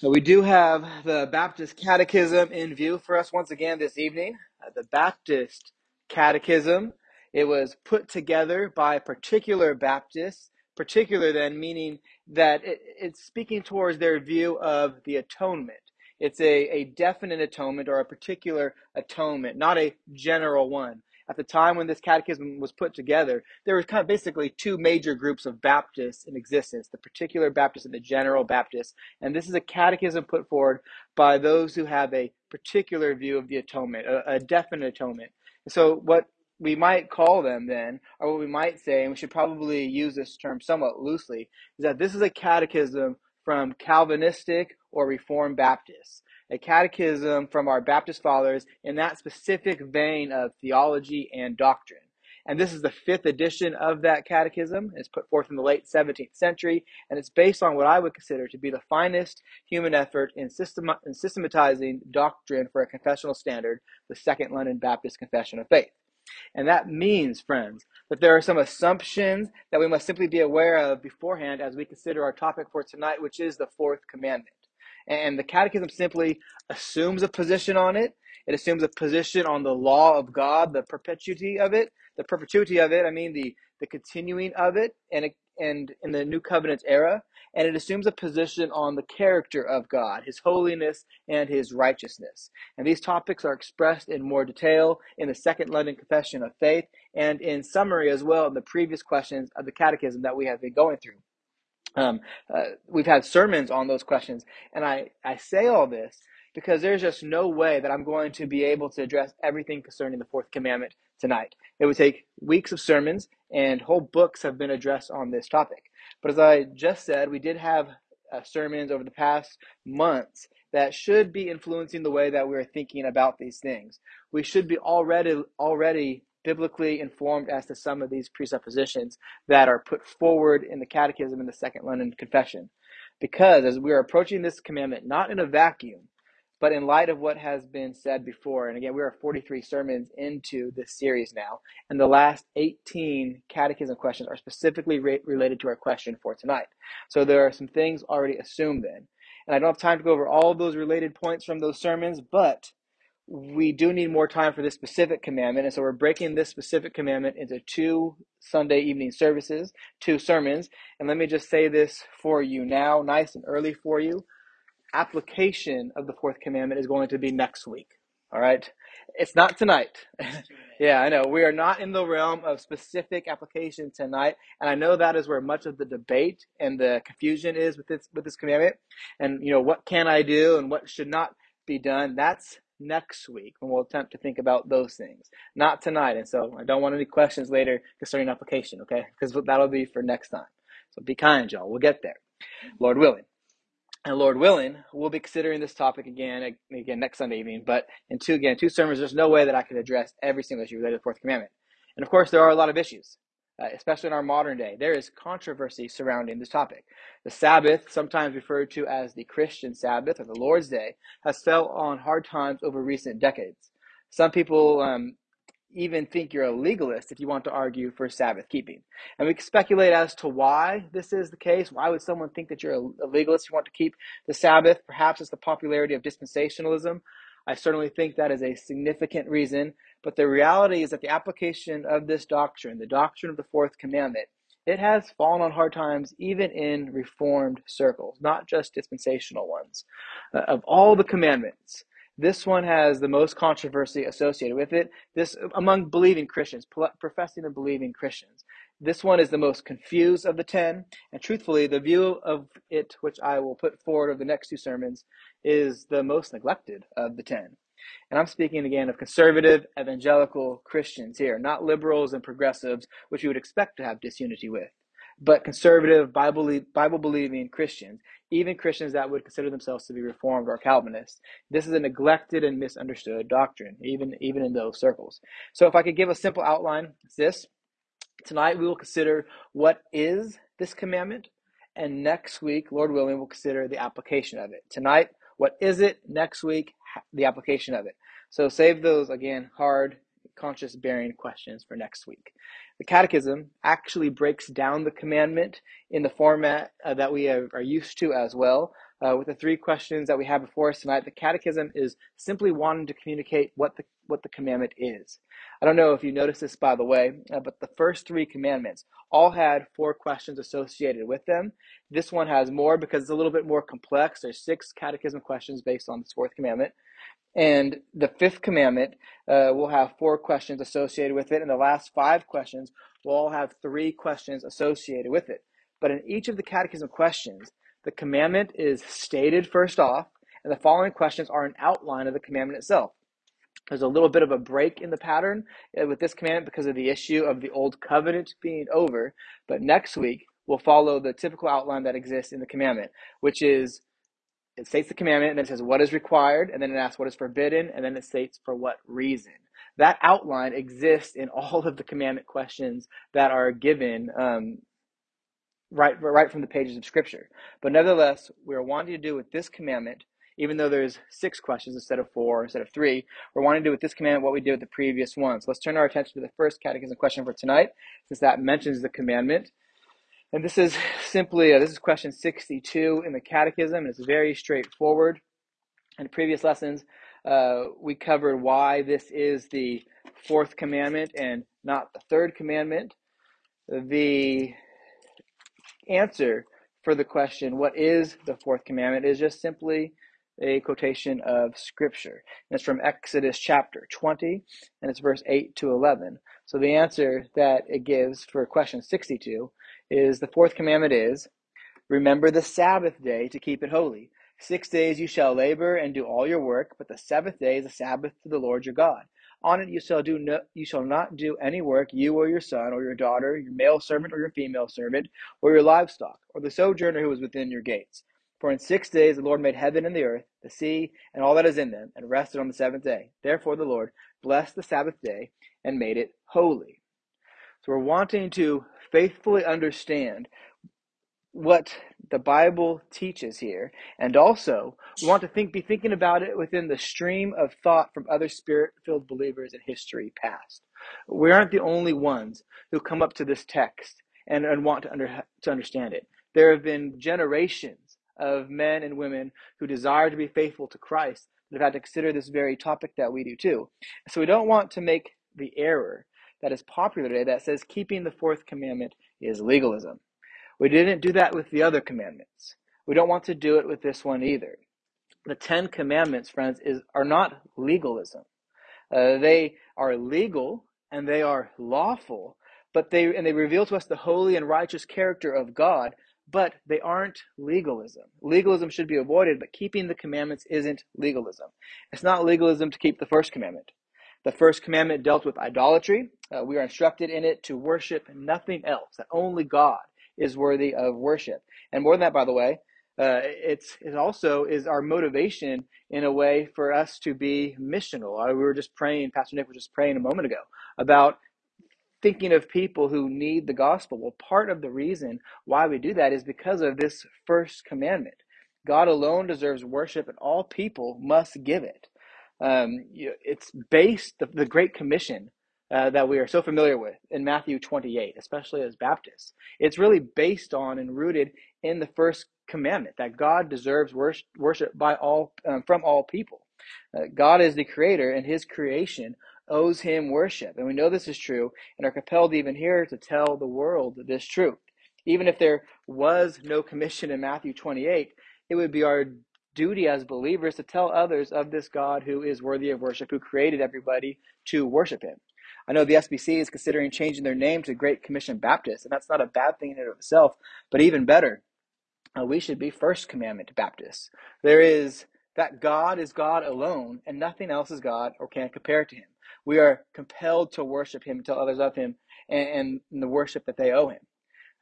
So we do have the Baptist Catechism in view for us once again this evening. Uh, the Baptist Catechism, it was put together by particular Baptists, particular then meaning that it, it's speaking towards their view of the atonement. It's a, a definite atonement or a particular atonement, not a general one. At the time when this catechism was put together, there were kind of basically two major groups of Baptists in existence the particular Baptists and the general Baptists and this is a catechism put forward by those who have a particular view of the atonement, a, a definite atonement. So, what we might call them then, or what we might say, and we should probably use this term somewhat loosely, is that this is a catechism from Calvinistic or Reformed Baptists, a catechism from our Baptist fathers in that specific vein of theology and doctrine. And this is the fifth edition of that catechism. It's put forth in the late 17th century, and it's based on what I would consider to be the finest human effort in, system, in systematizing doctrine for a confessional standard, the Second London Baptist Confession of Faith. And that means, friends, that there are some assumptions that we must simply be aware of beforehand as we consider our topic for tonight, which is the fourth commandment. And the catechism simply assumes a position on it. It assumes a position on the law of God, the perpetuity of it, the perpetuity of it. I mean the the continuing of it, and it, and in the new covenant era, and it assumes a position on the character of God, His holiness and His righteousness. And these topics are expressed in more detail in the Second London Confession of Faith, and in summary as well in the previous questions of the Catechism that we have been going through. Um, uh, we've had sermons on those questions, and I, I say all this because there's just no way that I'm going to be able to address everything concerning the fourth commandment tonight. It would take weeks of sermons, and whole books have been addressed on this topic. But as I just said, we did have uh, sermons over the past months that should be influencing the way that we're thinking about these things. We should be already already biblically informed as to some of these presuppositions that are put forward in the Catechism in the Second London Confession. Because as we are approaching this commandment not in a vacuum, but in light of what has been said before, and again, we are 43 sermons into this series now, and the last 18 catechism questions are specifically re- related to our question for tonight. So there are some things already assumed then. And I don't have time to go over all those related points from those sermons, but we do need more time for this specific commandment. And so we're breaking this specific commandment into two Sunday evening services, two sermons. And let me just say this for you now, nice and early for you. Application of the fourth commandment is going to be next week. All right. It's not tonight. yeah, I know. We are not in the realm of specific application tonight. And I know that is where much of the debate and the confusion is with this with this commandment. And you know, what can I do and what should not be done? That's next week when we'll attempt to think about those things, not tonight. And so I don't want any questions later concerning application, okay? Because that'll be for next time. So be kind, y'all. We'll get there, Lord willing. And Lord willing, we'll be considering this topic again, again next Sunday evening. But in two again, two sermons, there's no way that I could address every single issue related to the Fourth Commandment. And of course, there are a lot of issues uh, especially in our modern day. There is controversy surrounding this topic. The Sabbath, sometimes referred to as the Christian Sabbath or the Lord's Day, has fell on hard times over recent decades. Some people um, even think you're a legalist if you want to argue for Sabbath keeping. And we speculate as to why this is the case. Why would someone think that you're a legalist if you want to keep the Sabbath? Perhaps it's the popularity of dispensationalism. I certainly think that is a significant reason. But the reality is that the application of this doctrine, the doctrine of the fourth commandment, it has fallen on hard times even in reformed circles, not just dispensational ones. Uh, of all the commandments, this one has the most controversy associated with it. This among believing Christians, professing and believing Christians. This one is the most confused of the ten, and truthfully, the view of it which I will put forward over the next two sermons is the most neglected of the ten. And I'm speaking again of conservative evangelical Christians here, not liberals and progressives, which you would expect to have disunity with, but conservative Bible Bible believing Christians, even Christians that would consider themselves to be Reformed or Calvinists. This is a neglected and misunderstood doctrine, even even in those circles. So, if I could give a simple outline, it's this. Tonight we will consider what is this commandment, and next week, Lord willing, we'll consider the application of it. Tonight, what is it? Next week, the application of it. So save those, again, hard, conscious bearing questions for next week. The Catechism actually breaks down the commandment in the format uh, that we are, are used to as well. Uh, with the three questions that we have before us tonight, the Catechism is simply wanting to communicate what the what the commandment is. I don't know if you noticed this, by the way, uh, but the first three commandments all had four questions associated with them. This one has more because it's a little bit more complex. There's six catechism questions based on this fourth commandment. And the fifth commandment uh, will have four questions associated with it, and the last five questions will all have three questions associated with it. But in each of the catechism questions, the commandment is stated first off, and the following questions are an outline of the commandment itself. There's a little bit of a break in the pattern uh, with this commandment because of the issue of the old covenant being over. But next week, we'll follow the typical outline that exists in the commandment, which is it states the commandment and then it says what is required and then it asks what is forbidden and then it states for what reason that outline exists in all of the commandment questions that are given um, right right from the pages of scripture but nevertheless we are wanting to do with this commandment even though there's six questions instead of four instead of three we're wanting to do with this commandment what we did with the previous ones let's turn our attention to the first catechism question for tonight since that mentions the commandment and this is simply, uh, this is question 62 in the Catechism, it's very straightforward. In previous lessons, uh, we covered why this is the fourth commandment and not the third commandment. The answer for the question, what is the fourth commandment, is just simply a quotation of Scripture. And it's from Exodus chapter 20, and it's verse 8 to 11. So the answer that it gives for question 62 is the fourth commandment is remember the Sabbath day to keep it holy. Six days you shall labor and do all your work, but the seventh day is a Sabbath to the Lord your God. On it you shall do no, you shall not do any work, you or your son or your daughter, your male servant or your female servant, or your livestock, or the sojourner who is within your gates. For in six days the Lord made heaven and the earth, the sea, and all that is in them, and rested on the seventh day. Therefore the Lord blessed the Sabbath day and made it holy. So we're wanting to faithfully understand what the Bible teaches here, and also we want to think, be thinking about it within the stream of thought from other spirit-filled believers in history past. We aren't the only ones who come up to this text and, and want to, under, to understand it. There have been generations of men and women who desire to be faithful to Christ that have had to consider this very topic that we do too. So we don't want to make the error that is popular today that says keeping the fourth commandment is legalism. We didn't do that with the other commandments. We don't want to do it with this one either. The Ten Commandments, friends, is are not legalism. Uh, they are legal and they are lawful, but they and they reveal to us the holy and righteous character of God. But they aren't legalism. Legalism should be avoided, but keeping the commandments isn't legalism. It's not legalism to keep the first commandment. The first commandment dealt with idolatry. Uh, we are instructed in it to worship nothing else, that only God is worthy of worship. And more than that, by the way, uh, it's it also is our motivation in a way for us to be missional. Uh, we were just praying, Pastor Nick was just praying a moment ago about thinking of people who need the gospel. Well, part of the reason why we do that is because of this first commandment. God alone deserves worship, and all people must give it. Um, it's based, the, the Great Commission uh, that we are so familiar with in Matthew 28, especially as Baptists. It's really based on and rooted in the first commandment that God deserves worship, by all um, from all people. Uh, God is the creator, and His creation owes Him worship, and we know this is true, and are compelled even here to tell the world this truth. Even if there was no commission in Matthew 28, it would be our duty as believers to tell others of this God who is worthy of worship, who created everybody to worship him. I know the SBC is considering changing their name to Great Commission Baptist, and that's not a bad thing in and of itself, but even better, uh, we should be First Commandment Baptists. There is that God is God alone, and nothing else is God or can compare to him. We are compelled to worship him, tell others of him, and, and the worship that they owe him.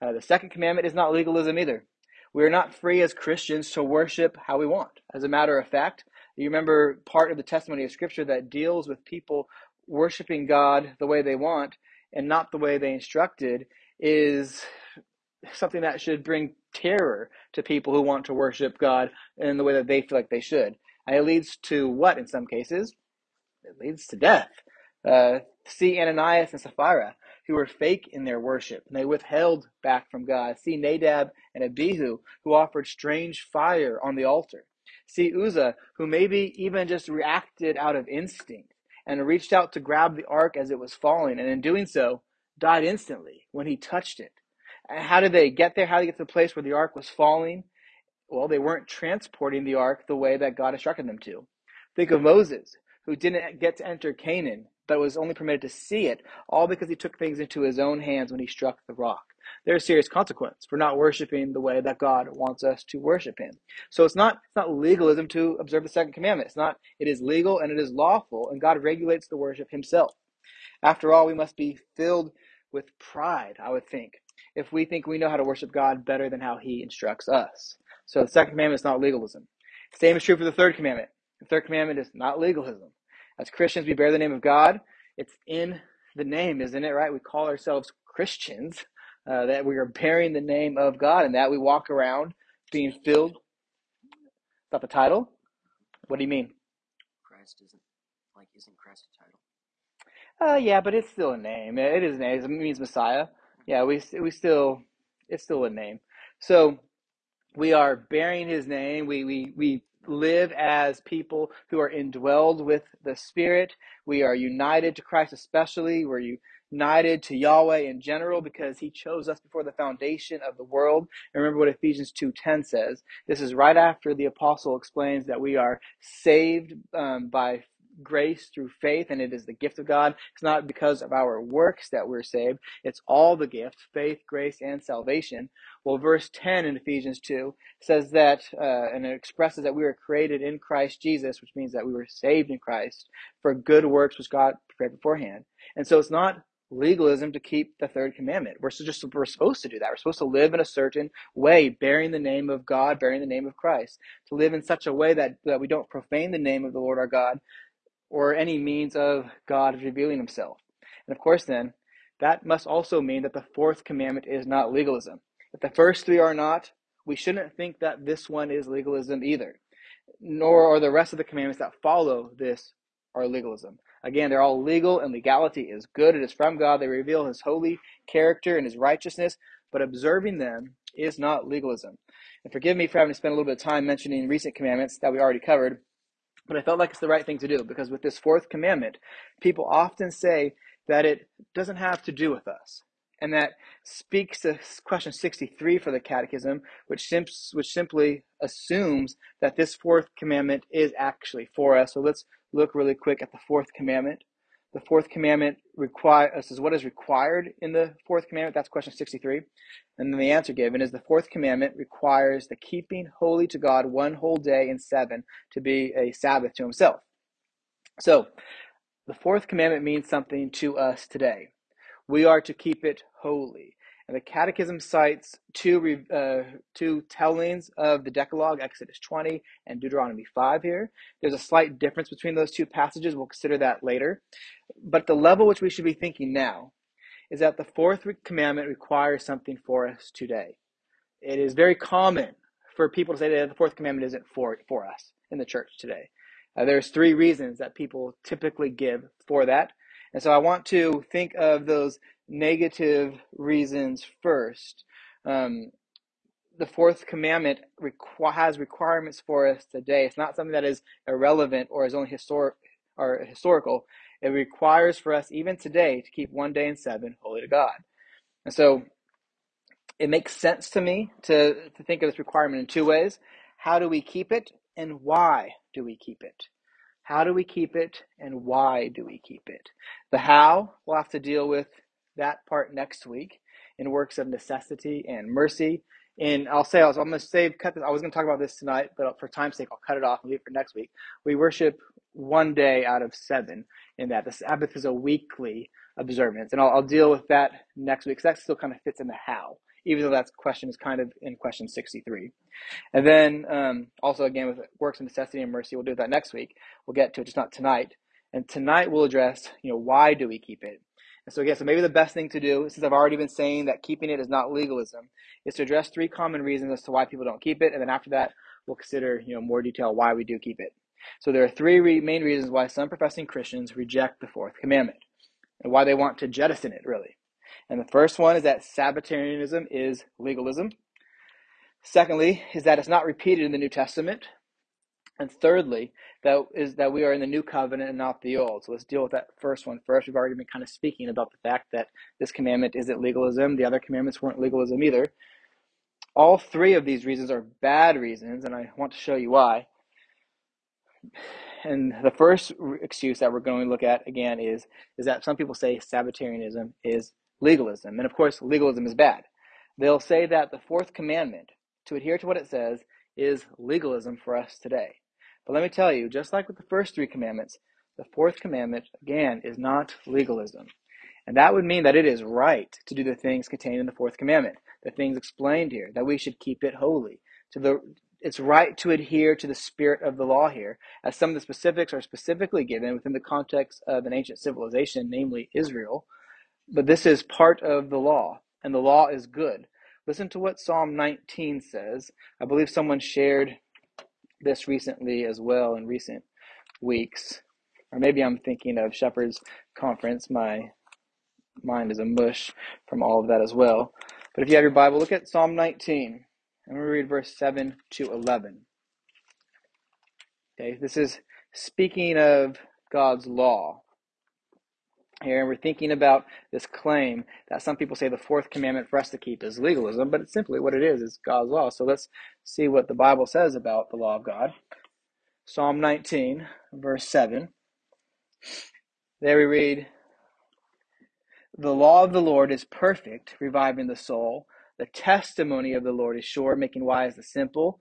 Uh, the second commandment is not legalism either. We are not free as Christians to worship how we want. As a matter of fact, you remember part of the testimony of Scripture that deals with people worshiping God the way they want and not the way they instructed is something that should bring terror to people who want to worship God in the way that they feel like they should. And it leads to what in some cases? It leads to death. Uh, see Ananias and Sapphira, who were fake in their worship and they withheld back from God. See Nadab and Abihu who offered strange fire on the altar. See Uzzah who maybe even just reacted out of instinct and reached out to grab the ark as it was falling and in doing so died instantly when he touched it. How did they get there? How did they get to the place where the ark was falling? Well, they weren't transporting the ark the way that God instructed them to. Think of Moses, who didn't get to enter Canaan, but was only permitted to see it, all because he took things into his own hands when he struck the rock. There's serious consequence for not worshiping the way that God wants us to worship Him. So it's not it's not legalism to observe the second commandment. It's not. It is legal and it is lawful, and God regulates the worship Himself. After all, we must be filled with pride, I would think, if we think we know how to worship God better than how He instructs us. So the second commandment is not legalism. Same is true for the third commandment. The third commandment is not legalism. As Christians, we bear the name of God. It's in the name, isn't it? Right? We call ourselves Christians. Uh, that we are bearing the name of God, and that we walk around being filled. Is that the title? What do you mean? Christ isn't like isn't Christ a title? Uh, yeah, but it's still a name. It is a name. It means Messiah. Yeah, we we still it's still a name. So we are bearing His name. We we we live as people who are indwelled with the Spirit. We are united to Christ, especially. We're united to Yahweh in general because He chose us before the foundation of the world. And remember what Ephesians two ten says. This is right after the apostle explains that we are saved um, by grace through faith, and it is the gift of God. It's not because of our works that we're saved, it's all the gift faith, grace, and salvation. Well, verse 10 in Ephesians 2 says that, uh, and it expresses that we were created in Christ Jesus, which means that we were saved in Christ for good works which God prepared beforehand. And so it's not legalism to keep the third commandment. We're just we're supposed to do that. We're supposed to live in a certain way, bearing the name of God, bearing the name of Christ. To live in such a way that, that we don't profane the name of the Lord our God, or any means of God revealing himself. And of course, then, that must also mean that the fourth commandment is not legalism. If the first three are not, we shouldn't think that this one is legalism either, nor are the rest of the commandments that follow this are legalism. Again, they're all legal, and legality is good. It is from God. They reveal His holy character and His righteousness, but observing them is not legalism. And forgive me for having to spend a little bit of time mentioning recent commandments that we already covered. But I felt like it's the right thing to do because with this fourth commandment, people often say that it doesn't have to do with us. And that speaks to question 63 for the Catechism, which, simps, which simply assumes that this fourth commandment is actually for us. So let's look really quick at the fourth commandment. The fourth commandment require, says what is required in the fourth commandment. That's question 63. And then the answer given is the fourth commandment requires the keeping holy to God one whole day in seven to be a Sabbath to himself. So the fourth commandment means something to us today. We are to keep it holy. And the Catechism cites two, uh, two tellings of the Decalogue, Exodus 20 and Deuteronomy 5 here. There's a slight difference between those two passages. We'll consider that later. But the level which we should be thinking now is that the fourth commandment requires something for us today. It is very common for people to say that the fourth commandment isn't for, for us in the church today. Uh, there's three reasons that people typically give for that. And so I want to think of those negative reasons first. Um, the fourth commandment requ- has requirements for us today. It's not something that is irrelevant or is only historic or historical. It requires for us even today to keep one day in seven holy to God. And so it makes sense to me to, to think of this requirement in two ways. How do we keep it and why do we keep it? How do we keep it and why do we keep it? The how, we'll have to deal with that part next week in works of necessity and mercy. And I'll say, I was, I'm going to save, cut this. I was going to talk about this tonight, but for time's sake, I'll cut it off and leave it for next week. We worship one day out of seven in that. The Sabbath is a weekly observance. And I'll, I'll deal with that next week because that still kind of fits in the how, even though that question is kind of in question 63. And then um, also again with works of necessity and mercy, we'll do that next week. We'll get to it, just not tonight. And tonight we'll address, you know, why do we keep it? So again, so maybe the best thing to do, since I've already been saying that keeping it is not legalism, is to address three common reasons as to why people don't keep it, and then after that, we'll consider, you know, more detail why we do keep it. So there are three re- main reasons why some professing Christians reject the fourth commandment, and why they want to jettison it, really. And the first one is that Sabbatarianism is legalism. Secondly, is that it's not repeated in the New Testament. And thirdly, that is that we are in the new covenant and not the old. So let's deal with that first one first. We've already been kind of speaking about the fact that this commandment isn't legalism. The other commandments weren't legalism either. All three of these reasons are bad reasons, and I want to show you why. And the first excuse that we're going to look at again is is that some people say Sabbatarianism is legalism, and of course legalism is bad. They'll say that the fourth commandment, to adhere to what it says, is legalism for us today. But let me tell you, just like with the first three commandments, the fourth commandment, again, is not legalism. And that would mean that it is right to do the things contained in the fourth commandment, the things explained here, that we should keep it holy. To the it's right to adhere to the spirit of the law here, as some of the specifics are specifically given within the context of an ancient civilization, namely Israel. But this is part of the law, and the law is good. Listen to what Psalm 19 says. I believe someone shared this recently as well in recent weeks. Or maybe I'm thinking of Shepherd's Conference. My mind is a mush from all of that as well. But if you have your Bible, look at Psalm 19. And we read verse 7 to 11. Okay, this is speaking of God's law here, and we're thinking about this claim that some people say the fourth commandment for us to keep is legalism, but it's simply what it is, is God's law. So let's see what the Bible says about the law of God. Psalm 19, verse 7. There we read, The law of the Lord is perfect, reviving the soul. The testimony of the Lord is sure, making wise the simple.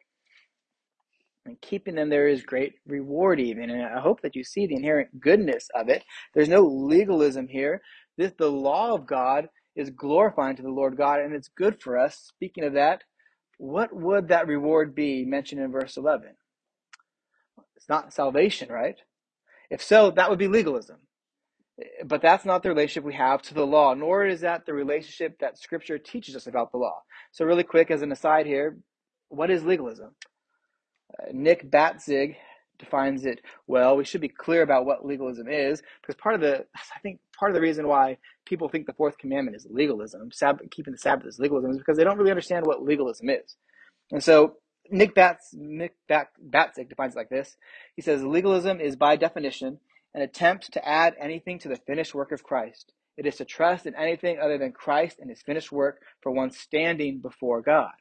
and keeping them there is great reward even and i hope that you see the inherent goodness of it. There's no legalism here. This the law of god is glorifying to the lord god and it's good for us. Speaking of that what would that reward be mentioned in verse 11 it's not salvation right? If so that would be legalism. But that's not the relationship we have to the law nor is that the relationship that scripture teaches us about the law. So really quick as an aside here what is legalism Uh, Nick Batzig defines it well. We should be clear about what legalism is, because part of the, I think, part of the reason why people think the fourth commandment is legalism, keeping the Sabbath is legalism, is because they don't really understand what legalism is. And so Nick Batz, Nick Batzig defines it like this. He says, legalism is by definition an attempt to add anything to the finished work of Christ. It is to trust in anything other than Christ and his finished work for one standing before God.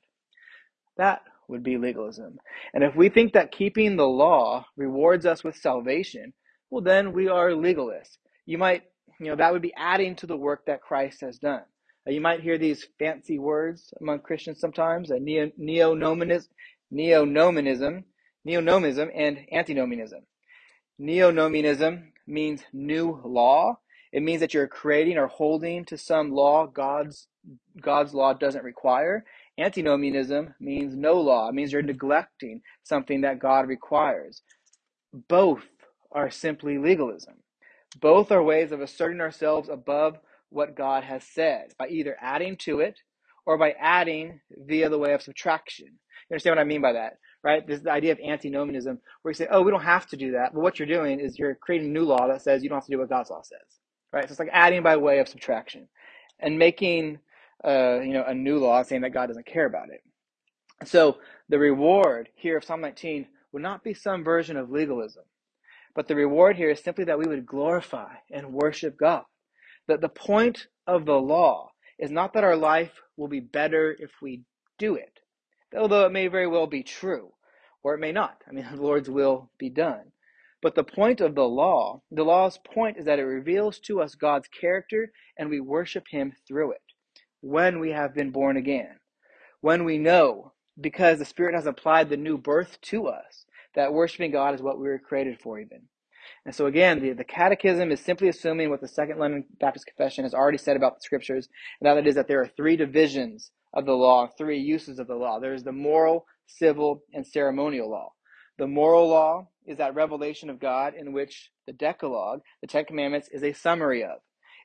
That would be legalism. And if we think that keeping the law rewards us with salvation, well, then we are legalists. You might, you know, that would be adding to the work that Christ has done. You might hear these fancy words among Christians sometimes, uh, neo, neo-nomism, neo-nomism, neo-nomism, and antinomianism. Neo-nomism means new law. It means that you're creating or holding to some law God's God's law doesn't require, Antinomianism means no law. It means you're neglecting something that God requires. Both are simply legalism. Both are ways of asserting ourselves above what God has said by either adding to it or by adding via the way of subtraction. You understand what I mean by that, right? This is the idea of antinomianism where you say, oh, we don't have to do that. But what you're doing is you're creating a new law that says you don't have to do what God's law says, right? So it's like adding by way of subtraction and making uh, you know, a new law saying that God doesn't care about it. So the reward here of Psalm 19 would not be some version of legalism, but the reward here is simply that we would glorify and worship God. That the point of the law is not that our life will be better if we do it, although it may very well be true, or it may not. I mean, the Lord's will be done. But the point of the law, the law's point is that it reveals to us God's character and we worship Him through it when we have been born again. When we know, because the Spirit has applied the new birth to us, that worshiping God is what we were created for, even. And so, again, the, the Catechism is simply assuming what the Second London Baptist Confession has already said about the Scriptures, and that is that there are three divisions of the law, three uses of the law. There is the moral, civil, and ceremonial law. The moral law is that revelation of God in which the Decalogue, the Ten Commandments, is a summary of.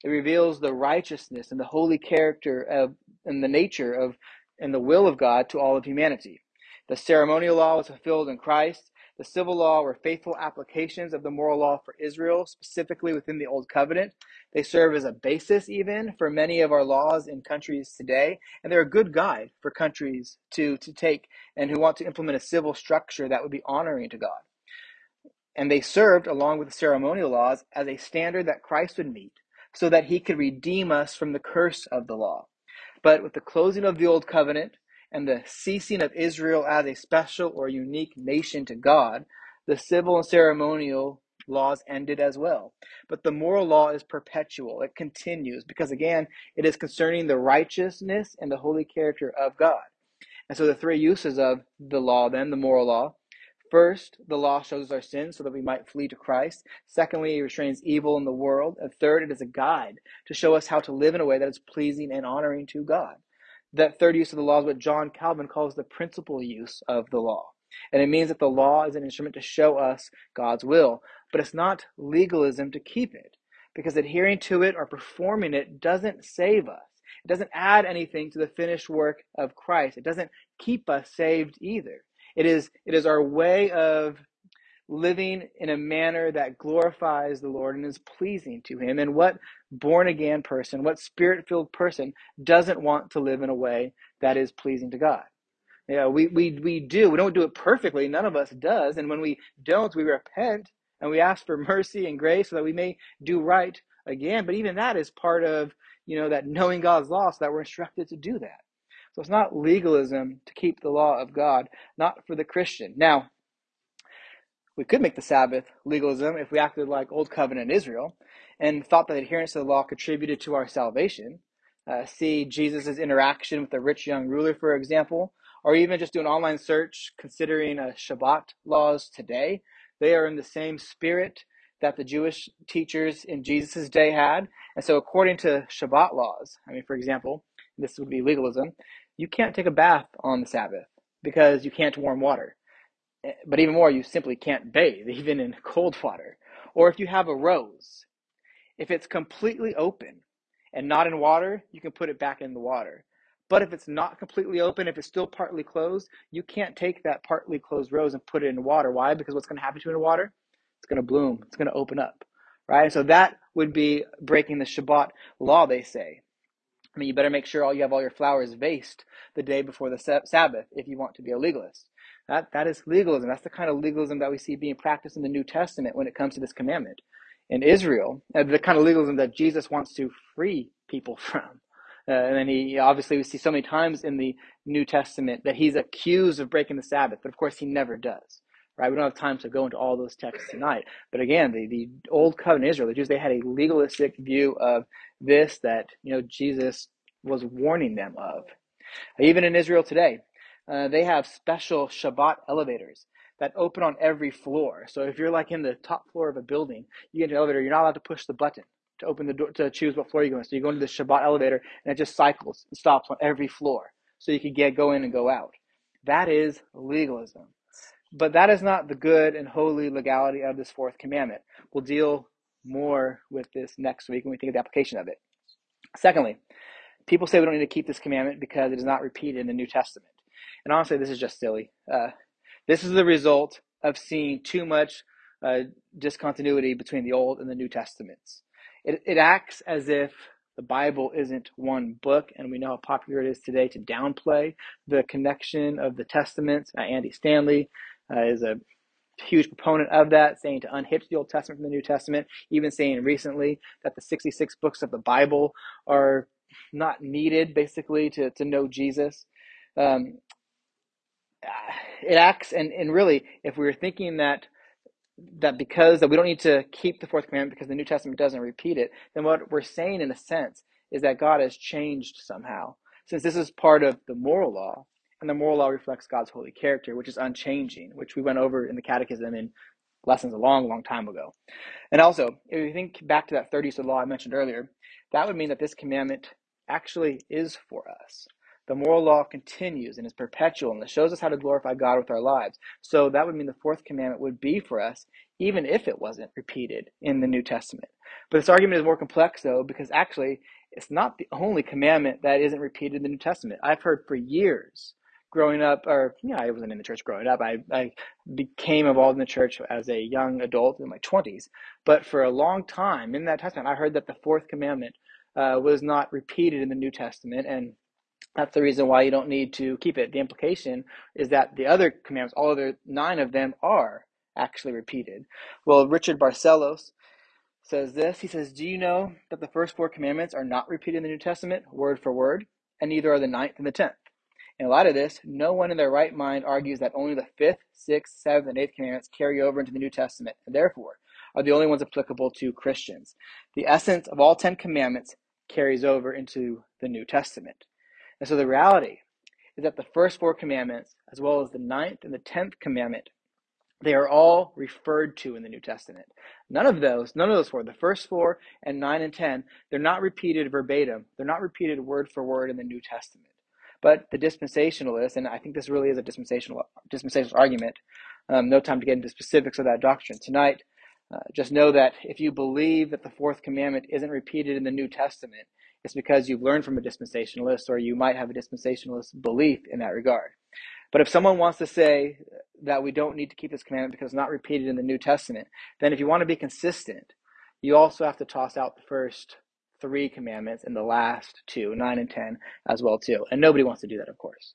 It reveals the righteousness and the holy character of and the nature of and the will of God to all of humanity. The ceremonial law was fulfilled in Christ. The civil law were faithful applications of the moral law for Israel, specifically within the Old Covenant. They serve as a basis, even for many of our laws in countries today, and they're a good guide for countries to, to take and who want to implement a civil structure that would be honoring to God. And they served, along with the ceremonial laws, as a standard that Christ would meet so that he could redeem us from the curse of the law. But with the closing of the Old Covenant, and the ceasing of Israel as a special or unique nation to God, the civil and ceremonial laws ended as well. But the moral law is perpetual, it continues, because again, it is concerning the righteousness and the holy character of God. And so the three uses of the law, then, the moral law. First, the law shows us our sins so that we might flee to Christ. Secondly, it restrains evil in the world. And third, it is a guide to show us how to live in a way that is pleasing and honoring to God. That third use of the law is what John Calvin calls the principal use of the law. And it means that the law is an instrument to show us God's will, but it's not legalism to keep it, because adhering to it or performing it doesn't save us. It doesn't add anything to the finished work of Christ. It doesn't keep us saved either. It is, it is our way of living in a manner that glorifies the Lord and is pleasing to Him. And what born again person, what spirit filled person doesn't want to live in a way that is pleasing to God? Yeah, we, we, we do. We don't do it perfectly. None of us does. And when we don't, we repent and we ask for mercy and grace so that we may do right again. But even that is part of, you know, that knowing God's law so that we're instructed to do that. So it's not legalism to keep the law of God, not for the Christian. Now, we could make the Sabbath legalism if we acted like Old Covenant Israel and thought that adherence to the law contributed to our salvation. Uh, see Jesus' interaction with the rich young ruler, for example, or even just do an online search considering uh, Shabbat laws today. They are in the same spirit that the Jewish teachers in Jesus' day had. And so, according to Shabbat laws, I mean, for example, this would be legalism, you can't take a bath on the Sabbath because you can't warm water eh, but even more, you simply can't bathe, even in cold water. Or if you have a rose, if it's completely open and not in water, you can put it back in the water. But if it's not completely open, if it's still partly closed, you can't take that partly closed rose and put it in water. Why? Because what's going to happen to it in water? It's going to bloom. It's going to open up. Right? So that would be breaking the Shabbat law, they say. I mean, you better make sure all you have all your flowers vased the day before the Sabbath if you want to be a legalist. That, that is legalism. That's the kind of legalism that we see being practiced in the New Testament when it comes to this commandment. In Israel, uh, the kind of legalism that Jesus wants to free people from. Uh, and then he obviously we see so many times in the New Testament that he's accused of breaking the Sabbath, but of course he never does. Right? We don't have time to go into all those texts tonight. But again, the, the old covenant Israel, the Jews, they had a legalistic view of this that, you know, Jesus was warning them of. Even in Israel today, uh, they have special Shabbat elevators that open on every floor. So if you're like in the top floor of a building, you get an elevator, you're not allowed to push the button to open the door to choose what floor you're going. So you go into the Shabbat elevator and it just cycles and stops on every floor. So you can get go in and go out. That is legalism. But that is not the good and holy legality of this fourth commandment. We'll deal more with this next week when we think of the application of it. Secondly, people say we don't need to keep this commandment because it is not repeated in the New Testament. And honestly, this is just silly. Uh, this is the result of seeing too much uh, discontinuity between the Old and the New Testaments. It, it acts as if the Bible isn't one book, and we know how popular it is today to downplay the connection of the Testaments. Uh, Andy Stanley is a huge proponent of that, saying to unhitch the Old Testament from the New Testament, even saying recently that the 66 books of the Bible are not needed, basically, to, to know Jesus. Um, it acts and, and really if we were thinking that that because that we don't need to keep the fourth commandment because the New Testament doesn't repeat it, then what we're saying in a sense is that God has changed somehow. Since this is part of the moral law, and the moral law reflects God's holy character, which is unchanging, which we went over in the catechism in lessons a long, long time ago. And also, if you think back to that 30 use of law I mentioned earlier, that would mean that this commandment actually is for us. The moral law continues and is perpetual and it shows us how to glorify God with our lives. So that would mean the fourth commandment would be for us, even if it wasn't repeated in the New Testament. But this argument is more complex, though, because actually it's not the only commandment that isn't repeated in the New Testament. I've heard for years growing up, or yeah, I wasn't in the church growing up. I, I became involved in the church as a young adult in my 20s. But for a long time in that testament, I heard that the fourth commandment uh, was not repeated in the New Testament. And that's the reason why you don't need to keep it. The implication is that the other commandments, all other nine of them, are actually repeated. Well, Richard Barcellos says this. He says, Do you know that the first four commandments are not repeated in the New Testament, word for word, and neither are the ninth and the tenth? In light of this, no one in their right mind argues that only the fifth, sixth, seventh, and eighth commandments carry over into the New Testament, and therefore are the only ones applicable to Christians. The essence of all ten commandments carries over into the New Testament. And so the reality is that the first four commandments, as well as the ninth and the tenth commandment, they are all referred to in the New Testament. None of those, none of those four, the first four and nine and ten, they're not repeated verbatim. They're not repeated word for word in the New Testament. But the dispensationalists, and I think this really is a dispensational dispensational argument. Um, no time to get into specifics of that doctrine tonight. Uh, just know that if you believe that the fourth commandment isn't repeated in the New Testament, it's because you've learned from a dispensationalist, or you might have a dispensationalist belief in that regard. But if someone wants to say that we don't need to keep this commandment because it's not repeated in the New Testament, then if you want to be consistent, you also have to toss out the first three commandments and the last two, nine and ten, as well too. And nobody wants to do that, of course.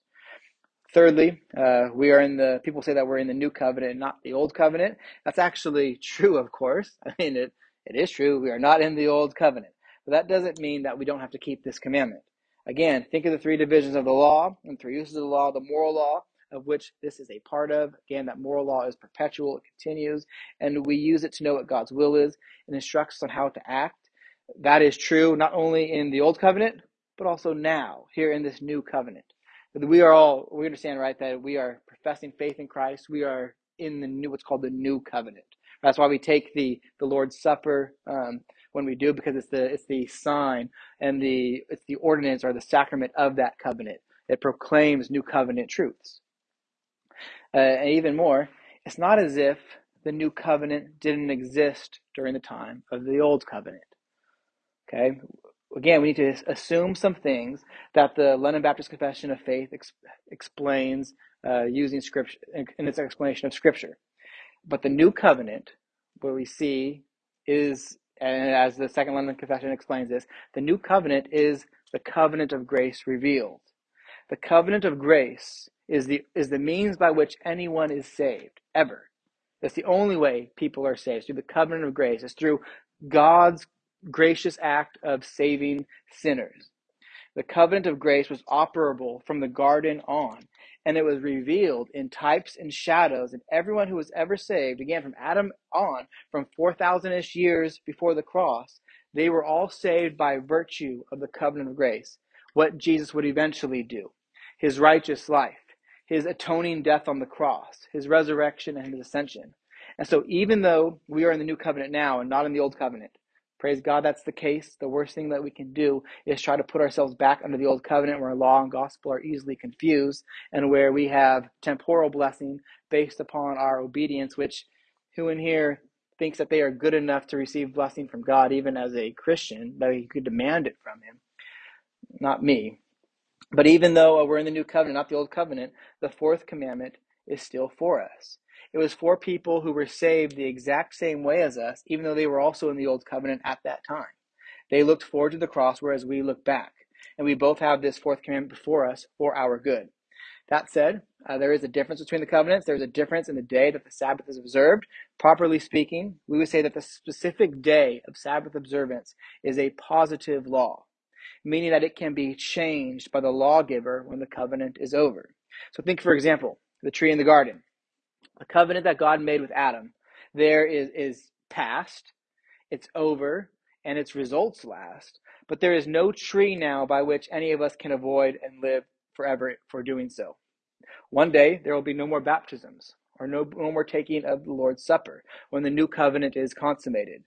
Thirdly, uh, we are in the people say that we're in the new covenant, not the old covenant. That's actually true, of course. I mean, it, it is true. We are not in the old covenant. But that doesn't mean that we don't have to keep this commandment. Again, think of the three divisions of the law and three uses of the law the moral law, of which this is a part of. Again, that moral law is perpetual, it continues, and we use it to know what God's will is and instructs us on how to act. That is true not only in the old covenant, but also now, here in this new covenant. We are all, we understand, right, that we are professing faith in Christ. We are in the new, what's called the new covenant. That's why we take the, the Lord's Supper um, when we do, because it's the, it's the sign and the, it's the ordinance or the sacrament of that covenant. It proclaims new covenant truths. Uh, and even more, it's not as if the new covenant didn't exist during the time of the old covenant. Okay? Again, we need to assume some things that the London Baptist Confession of Faith ex- explains uh, using scripture in its explanation of Scripture. But the new covenant, where we see is, and as the Second London Confession explains this, the new covenant is the covenant of grace revealed. The covenant of grace is the is the means by which anyone is saved ever. That's the only way people are saved through the covenant of grace. It's through God's gracious act of saving sinners. The covenant of grace was operable from the garden on, and it was revealed in types and shadows. And everyone who was ever saved, again from Adam on, from 4,000 ish years before the cross, they were all saved by virtue of the covenant of grace. What Jesus would eventually do, his righteous life, his atoning death on the cross, his resurrection, and his ascension. And so, even though we are in the new covenant now and not in the old covenant, praise God that's the case. The worst thing that we can do is try to put ourselves back under the old covenant where law and gospel are easily confused and where we have temporal blessing based upon our obedience, which who in here thinks that they are good enough to receive blessing from God, even as a Christian, that he could demand it from him? Not me. But even though we're in the new covenant, not the old covenant, the fourth commandment is still for us. It was for people who were saved the exact same way as us, even though they were also in the old covenant at that time. They looked forward to the cross, whereas we look back. And we both have this fourth commandment before us for our good. That said, uh, there is a difference between the covenants. There's a difference in the day that the Sabbath is observed. Properly speaking, we would say that the specific day of Sabbath observance is a positive law meaning that it can be changed by the lawgiver when the covenant is over. So think, for example, the tree in the garden. The covenant that God made with Adam, there is, is past, it's over, and its results last. But there is no tree now by which any of us can avoid and live forever for doing so. One day, there will be no more baptisms or no, no more taking of the Lord's Supper when the new covenant is consummated.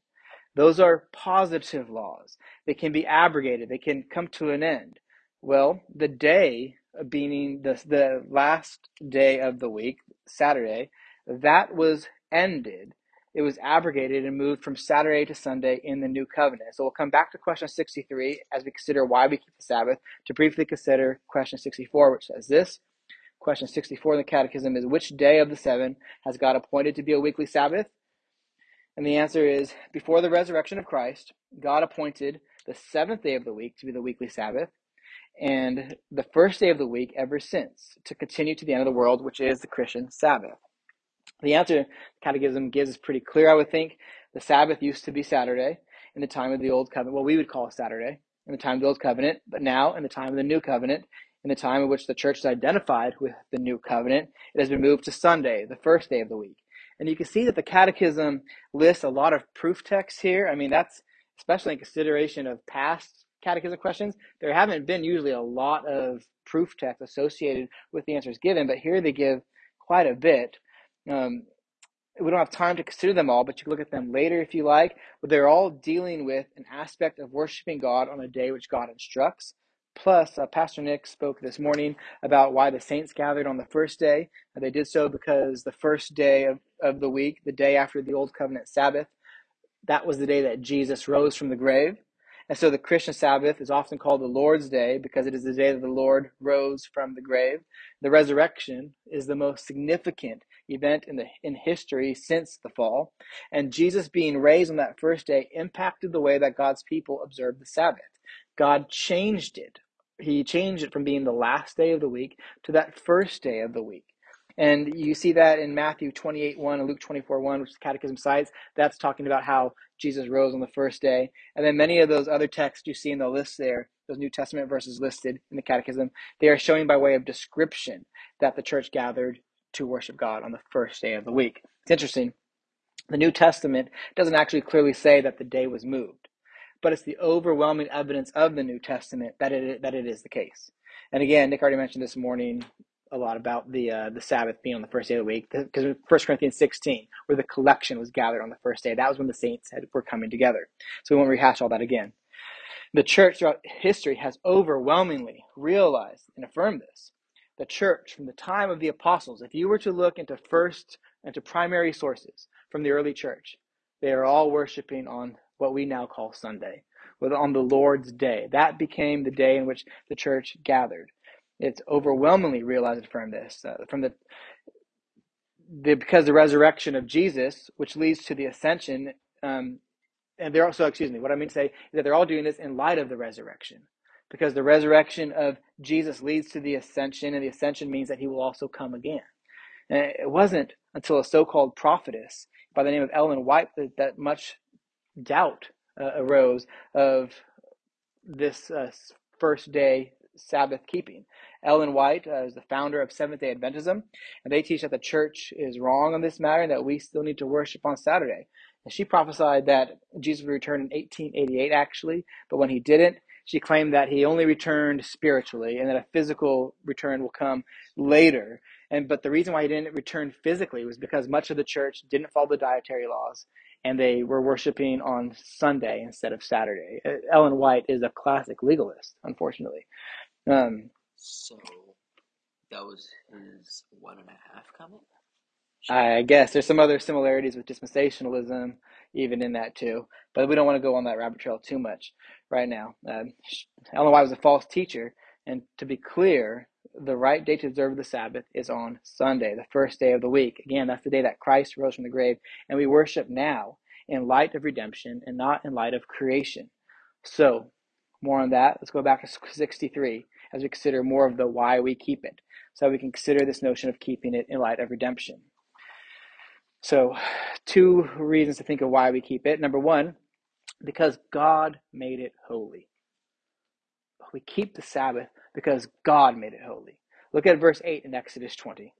Those are positive laws. They can be abrogated, they can come to an end. Well, the day being the, the last day of the week, Saturday, that was ended. It was abrogated and moved from Saturday to Sunday in the new covenant. So we'll come back to question 63 as we consider why we keep the Sabbath to briefly consider question 64, which says this. Question 64 in the Catechism is Which day of the seven has God appointed to be a weekly Sabbath? And the answer is Before the resurrection of Christ, God appointed the seventh day of the week to be the weekly Sabbath, and the first day of the week ever since to continue to the end of the world, which is the Christian Sabbath. The answer Catechism gives is pretty clear, I would think. The Sabbath used to be Saturday in the time of the Old Covenant, what we would call Saturday in the time of the Old Covenant, but now in the time of the New Covenant, in the time in which the church is identified with the New Covenant, it has been moved to Sunday, the first day of the week. And you can see that the Catechism lists a lot of proof texts here. I mean, that's especially in consideration of past catechism questions. There haven't been usually a lot of proof text associated with the answers given, but here they give quite a bit. Um, we don't have time to consider them all, but you can look at them later if you like. But they're all dealing with an aspect of worshiping God on a day which God instructs. Plus, uh, Pastor Nick spoke this morning about why the saints gathered on the first day. Uh, they did so because the first day of, of the week, the day after the Old Covenant Sabbath, that was the day that Jesus rose from the grave. And so the Christian Sabbath is often called the Lord's Day because it is the day that the Lord rose from the grave. The resurrection is the most significant event in the in history since the fall. And Jesus being raised on that first day impacted the way that God's people observed the Sabbath. God changed it. He changed it from being the last day of the week to that first day of the week. And you see that in Matthew 28 1 and Luke 24 1, which the Catechism cites. That's talking about how Jesus rose on the first day. And then many of those other texts you see in the list there, those New Testament verses listed in the Catechism, they are showing by way of description that the church gathered to worship God on the first day of the week. It's interesting. The New Testament doesn't actually clearly say that the day was moved, but it's the overwhelming evidence of the New Testament that it, that it is the case. And again, Nick already mentioned this morning a lot about the uh, the Sabbath being on the first day of the week because First Corinthians 16, where the collection was gathered on the first day, that was when the saints had, were coming together. So we won't rehash all that again. The church throughout history has overwhelmingly realized and affirmed this. The church, from the time of the apostles, if you were to look into first and to primary sources from the early church, they are all worshiping on what we now call Sunday, on the Lord's day. That became the day in which the church gathered. It's overwhelmingly realized from this uh, from the, the because the resurrection of Jesus, which leads to the ascension, um, and they're also excuse me. What I mean to say is that they're all doing this in light of the resurrection, because the resurrection of Jesus leads to the ascension, and the ascension means that He will also come again. And it wasn't until a so-called prophetess by the name of Ellen White that, that much doubt uh, arose of this uh, first day Sabbath keeping. Ellen White uh, is the founder of Seventh day Adventism, and they teach that the church is wrong on this matter and that we still need to worship on Saturday. And she prophesied that Jesus would return in 1888, actually, but when he didn't, she claimed that he only returned spiritually and that a physical return will come later. And but the reason why he didn't return physically was because much of the church didn't follow the dietary laws and they were worshiping on Sunday instead of Saturday. Ellen White is a classic legalist, unfortunately. Um, So that was his one and a half comment. I guess there's some other similarities with dispensationalism, even in that too. But we don't want to go on that rabbit trail too much right now. Um, Ellen White was a false teacher, and to be clear, the right day to observe the Sabbath is on Sunday, the first day of the week. Again, that's the day that Christ rose from the grave, and we worship now in light of redemption and not in light of creation. So, more on that. Let's go back to 63 as we consider more of the why we keep it. So we can consider this notion of keeping it in light of redemption. So, two reasons to think of why we keep it. Number one, because God made it holy. We keep the Sabbath because God made it holy. Look at verse 8 in Exodus 20.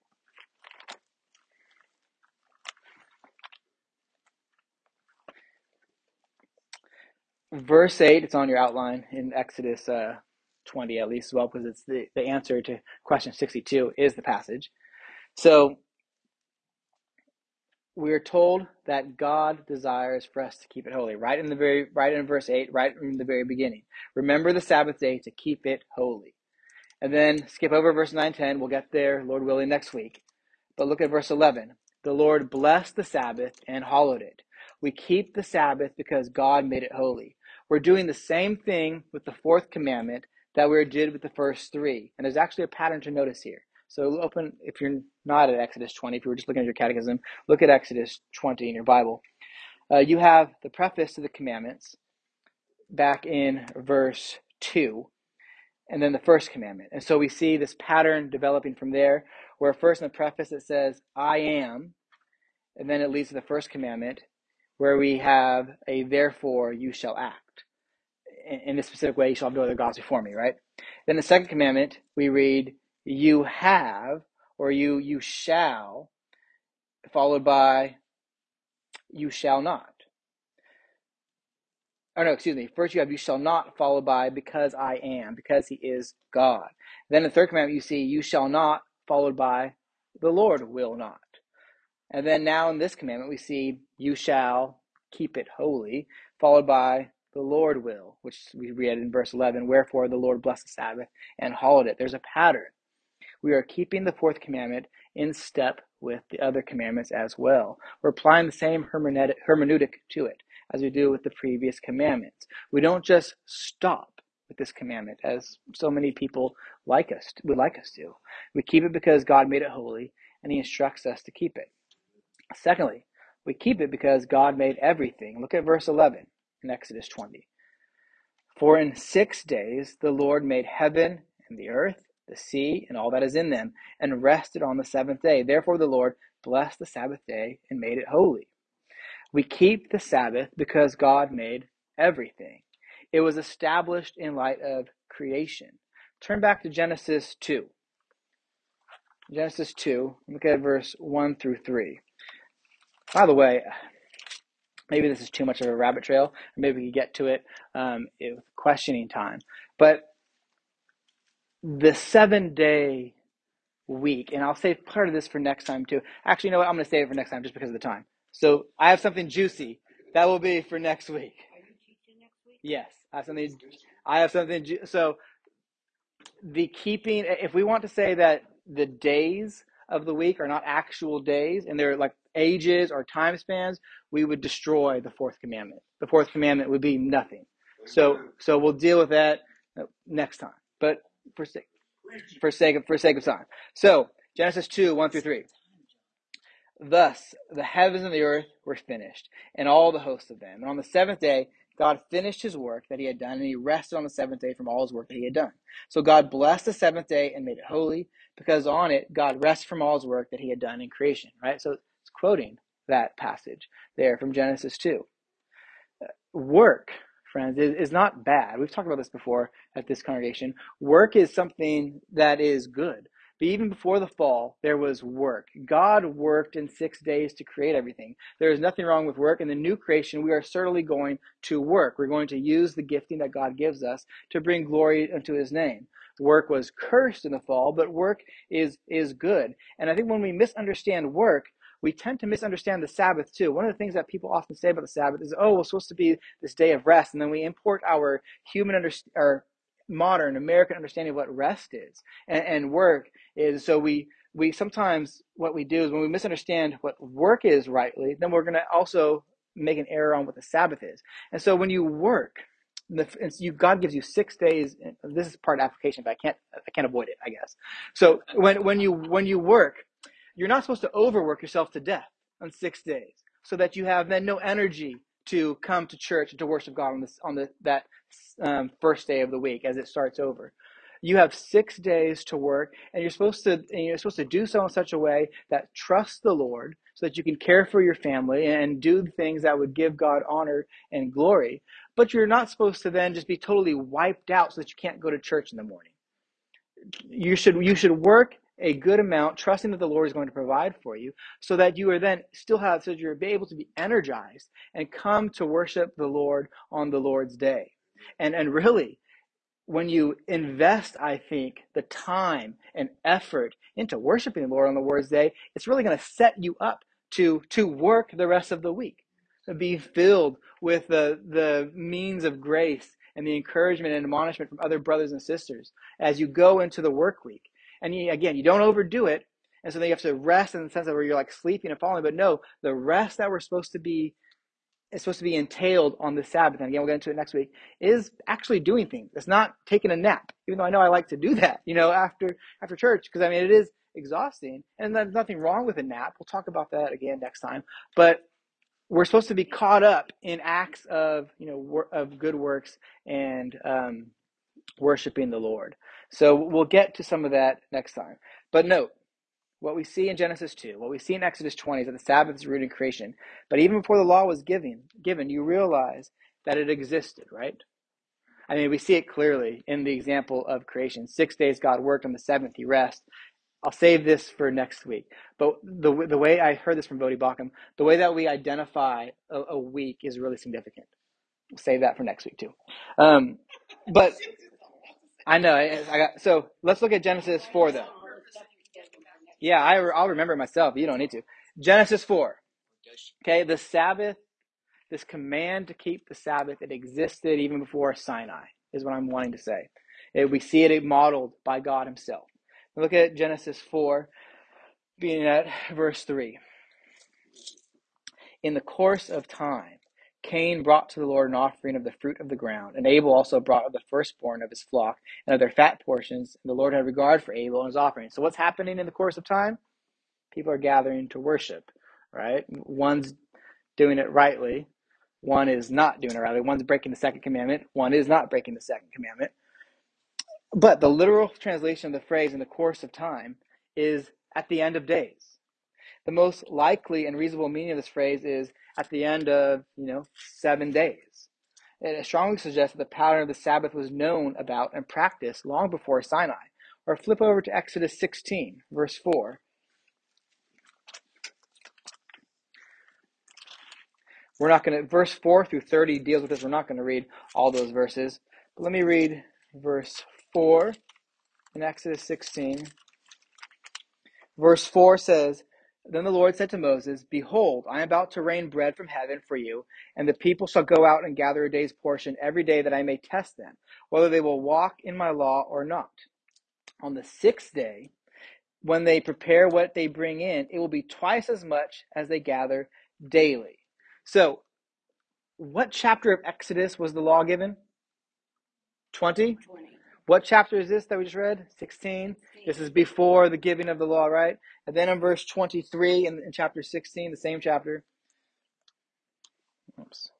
Verse 8, it's on your outline in Exodus uh, 20 at least as well, because it's the, the answer to question 62 is the passage. So we are told that God desires for us to keep it holy. Right in the very right in verse 8, right in the very beginning. Remember the Sabbath day to keep it holy. And then skip over verse 9 10. We'll get there, Lord willing, next week. But look at verse 11. The Lord blessed the Sabbath and hallowed it. We keep the Sabbath because God made it holy. We're doing the same thing with the fourth commandment that we did with the first three. And there's actually a pattern to notice here. So open, if you're not at Exodus 20, if you were just looking at your catechism, look at Exodus 20 in your Bible. Uh, you have the preface to the commandments back in verse 2 and then the first commandment. And so we see this pattern developing from there, where first in the preface it says, I am, and then it leads to the first commandment, where we have a therefore you shall act. In this specific way, you shall have no other gods before me, right? Then the second commandment, we read, you have, or you you shall, followed by you shall not. Oh no, excuse me. First you have you shall not, followed by because I am, because he is God. Then the third commandment you see you shall not, followed by the Lord will not. And then now in this commandment we see you shall keep it holy, followed by the Lord will, which we read in verse 11. Wherefore the Lord blessed the Sabbath and hallowed it. There's a pattern. We are keeping the fourth commandment in step with the other commandments as well. We're applying the same hermeneutic to it as we do with the previous commandments. We don't just stop with this commandment as so many people like us would like us to. We keep it because God made it holy and he instructs us to keep it. Secondly, we keep it because God made everything. Look at verse 11 in Exodus 20. For in 6 days the Lord made heaven and the earth, the sea and all that is in them, and rested on the seventh day. Therefore the Lord blessed the Sabbath day and made it holy. We keep the Sabbath because God made everything. It was established in light of creation. Turn back to Genesis 2. Genesis 2, look at verse 1 through 3. By the way, maybe this is too much of a rabbit trail. Maybe we could get to it um, with questioning time. But the seven day week, and I'll save part of this for next time too. Actually, you know what? I'm going to save it for next time just because of the time. So I have something juicy that will be for next week. Are you teaching next week? Yes, I have something. I have something. ju- So the keeping, if we want to say that the days of the week are not actual days and they're like ages or time spans, we would destroy the fourth commandment. The fourth commandment would be nothing. So, so we'll deal with that uh, next time. But for sake, for sake of, for sake of time. So Genesis two one through three. Thus the heavens and the earth were finished, and all the hosts of them. And on the seventh day, God finished his work that he had done, and he rested on the seventh day from all his work that he had done. So God blessed the seventh day and made it holy, because on it God rests from all his work that he had done in creation. Right? So it's quoting that passage there from Genesis 2 uh, work, friends, is, is not bad. We've talked about this before at this congregation. Work is something that is good. But even before the fall, there was work. God worked in six days to create everything. There is nothing wrong with work. In the new creation, we are certainly going to work. We're going to use the gifting that God gives us to bring glory unto his name. Work was cursed in the fall, but work is, is good. And I think when we misunderstand work, we tend to misunderstand the Sabbath too. One of the things that people often say about the Sabbath is, "Oh, it's supposed to be this day of rest," and then we import our human under, our modern American understanding of what rest is and, and work is. So we we sometimes what we do is when we misunderstand what work is rightly, then we're going to also make an error on what the Sabbath is. And so when you work, the, you, God gives you six days. This is part of application, but I can't I can't avoid it. I guess. So when when you when you work, you're not supposed to overwork yourself to death on six days, so that you have then no energy to come to church and to worship God on this on the that um, first day of the week as it starts over. You have six days to work, and you're supposed to and you're supposed to do so in such a way that trusts the Lord, so that you can care for your family and do things that would give God honor and glory. But you're not supposed to then just be totally wiped out so that you can't go to church in the morning you should you should work a good amount, trusting that the Lord is going to provide for you, so that you are then still have so you're able to be energized and come to worship the Lord on the Lord's day. And and really, when you invest, I think, the time and effort into worshiping the Lord on the Lord's day, it's really going to set you up to to work the rest of the week, to be filled with the the means of grace and the encouragement and admonishment from other brothers and sisters as you go into the work week. And you, again, you don't overdo it, and so then you have to rest in the sense of where you're like sleeping and falling. But no, the rest that we're supposed to be is supposed to be entailed on the Sabbath. And again, we'll get into it next week. Is actually doing things. It's not taking a nap, even though I know I like to do that. You know, after after church, because I mean it is exhausting, and there's nothing wrong with a nap. We'll talk about that again next time. But we're supposed to be caught up in acts of you know of good works and um, worshiping the Lord. So we'll get to some of that next time. But note what we see in Genesis 2, what we see in Exodus 20 is that the Sabbath is rooted in creation. But even before the law was given, given, you realize that it existed, right? I mean, we see it clearly in the example of creation. Six days God worked, on the seventh he rest. I'll save this for next week. But the, the way I heard this from Voddie Baucham, the way that we identify a, a week is really significant. We'll save that for next week too. Um, but I know I, I got so let's look at Genesis 4 though. Yeah, I, I'll remember myself. You don't need to. Genesis 4. Okay, the Sabbath, this command to keep the Sabbath, it existed even before Sinai, is what I'm wanting to say. It, we see it modeled by God Himself. Look at Genesis 4, being at verse 3. In the course of time, Cain brought to the Lord an offering of the fruit of the ground, and Abel also brought of the firstborn of his flock and of their fat portions. And the Lord had regard for Abel and his offering. So, what's happening in the course of time? People are gathering to worship, right? One's doing it rightly, one is not doing it rightly. One's breaking the second commandment, one is not breaking the second commandment. But the literal translation of the phrase in the course of time is at the end of days. The most likely and reasonable meaning of this phrase is at the end of, you know, seven days. It strongly suggests that the pattern of the Sabbath was known about and practiced long before Sinai. Or flip over to Exodus 16, verse 4. We're not going to, verse 4 through 30 deals with this. We're not going to read all those verses. But let me read verse 4 in Exodus 16. Verse 4 says, Then the Lord said to Moses, Behold, I am about to rain bread from heaven for you, and the people shall go out and gather a day's portion every day that I may test them, whether they will walk in my law or not. On the sixth day, when they prepare what they bring in, it will be twice as much as they gather daily. So, what chapter of Exodus was the law given? 20? 20. What chapter is this that we just read? 16. This is before the giving of the law, right? And then in verse 23 in, in chapter 16, the same chapter. Oops.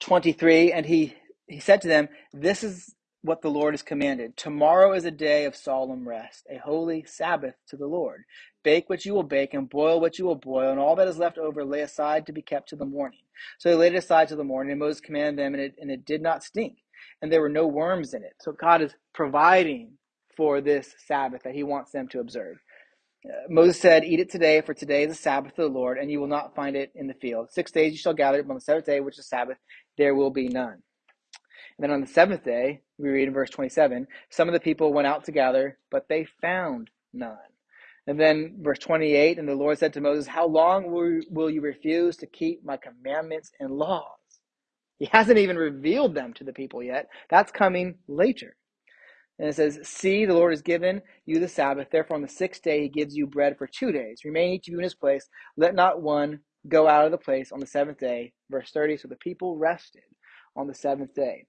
23, and he, he said to them, This is what the Lord has commanded. Tomorrow is a day of solemn rest, a holy Sabbath to the Lord. Bake what you will bake, and boil what you will boil, and all that is left over lay aside to be kept to the morning. So they laid it aside to the morning, and Moses commanded them, and it, and it did not stink, and there were no worms in it. So God is providing for this Sabbath that he wants them to observe. Uh, Moses said, Eat it today, for today is the Sabbath of the Lord, and you will not find it in the field. Six days you shall gather it, but on the seventh day, which is Sabbath, there will be none. And then on the seventh day, we read in verse 27, some of the people went out to gather, but they found none. And then verse 28, and the Lord said to Moses, How long will you refuse to keep my commandments and laws? He hasn't even revealed them to the people yet. That's coming later. And it says, See, the Lord has given you the Sabbath. Therefore, on the sixth day, he gives you bread for two days. Remain each of you in his place. Let not one go out of the place on the seventh day. Verse 30 So the people rested on the seventh day.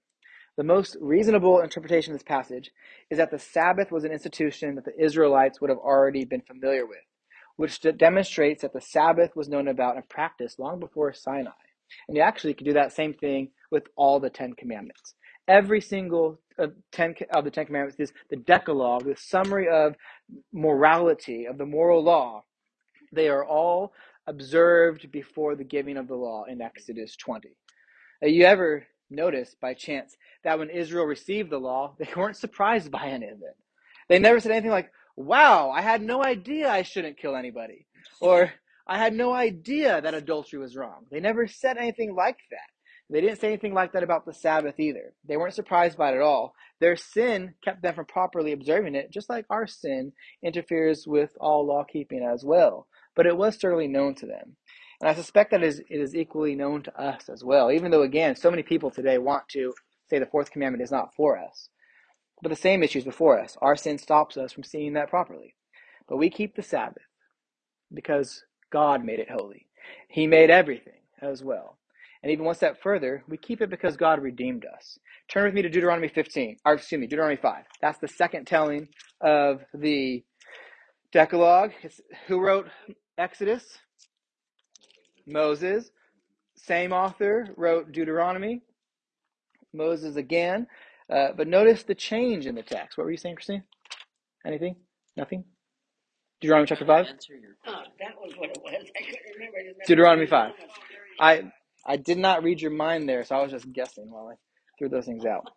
The most reasonable interpretation of this passage is that the Sabbath was an institution that the Israelites would have already been familiar with, which demonstrates that the Sabbath was known about and practiced long before Sinai. And you actually can do that same thing with all the Ten Commandments. Every single uh, ten of the Ten Commandments is the Decalogue, the summary of morality, of the moral law. They are all observed before the giving of the law in Exodus 20. Uh, you ever notice by chance that when Israel received the law, they weren't surprised by any of it. They never said anything like, wow, I had no idea I shouldn't kill anybody. Or, I had no idea that adultery was wrong. They never said anything like that. They didn't say anything like that about the Sabbath either. They weren't surprised by it at all. Their sin kept them from properly observing it, just like our sin interferes with all law keeping as well. But it was certainly known to them. And I suspect that is, it is equally known to us as well, even though, again, so many people today want to say the fourth commandment is not for us. But the same issues before us. Our sin stops us from seeing that properly. But we keep the Sabbath because God made it holy. He made everything as well. And even one step further, we keep it because God redeemed us. Turn with me to Deuteronomy 15, or excuse me, Deuteronomy 5. That's the second telling of the Decalogue. It's, who wrote Exodus? Moses. Same author wrote Deuteronomy. Moses again. Uh, but notice the change in the text. What were you saying, Christine? Anything? Nothing? Deuteronomy chapter 5? Oh, that was what it was. I couldn't remember. I remember Deuteronomy 5. I I did not read your mind there, so I was just guessing while I threw those things out.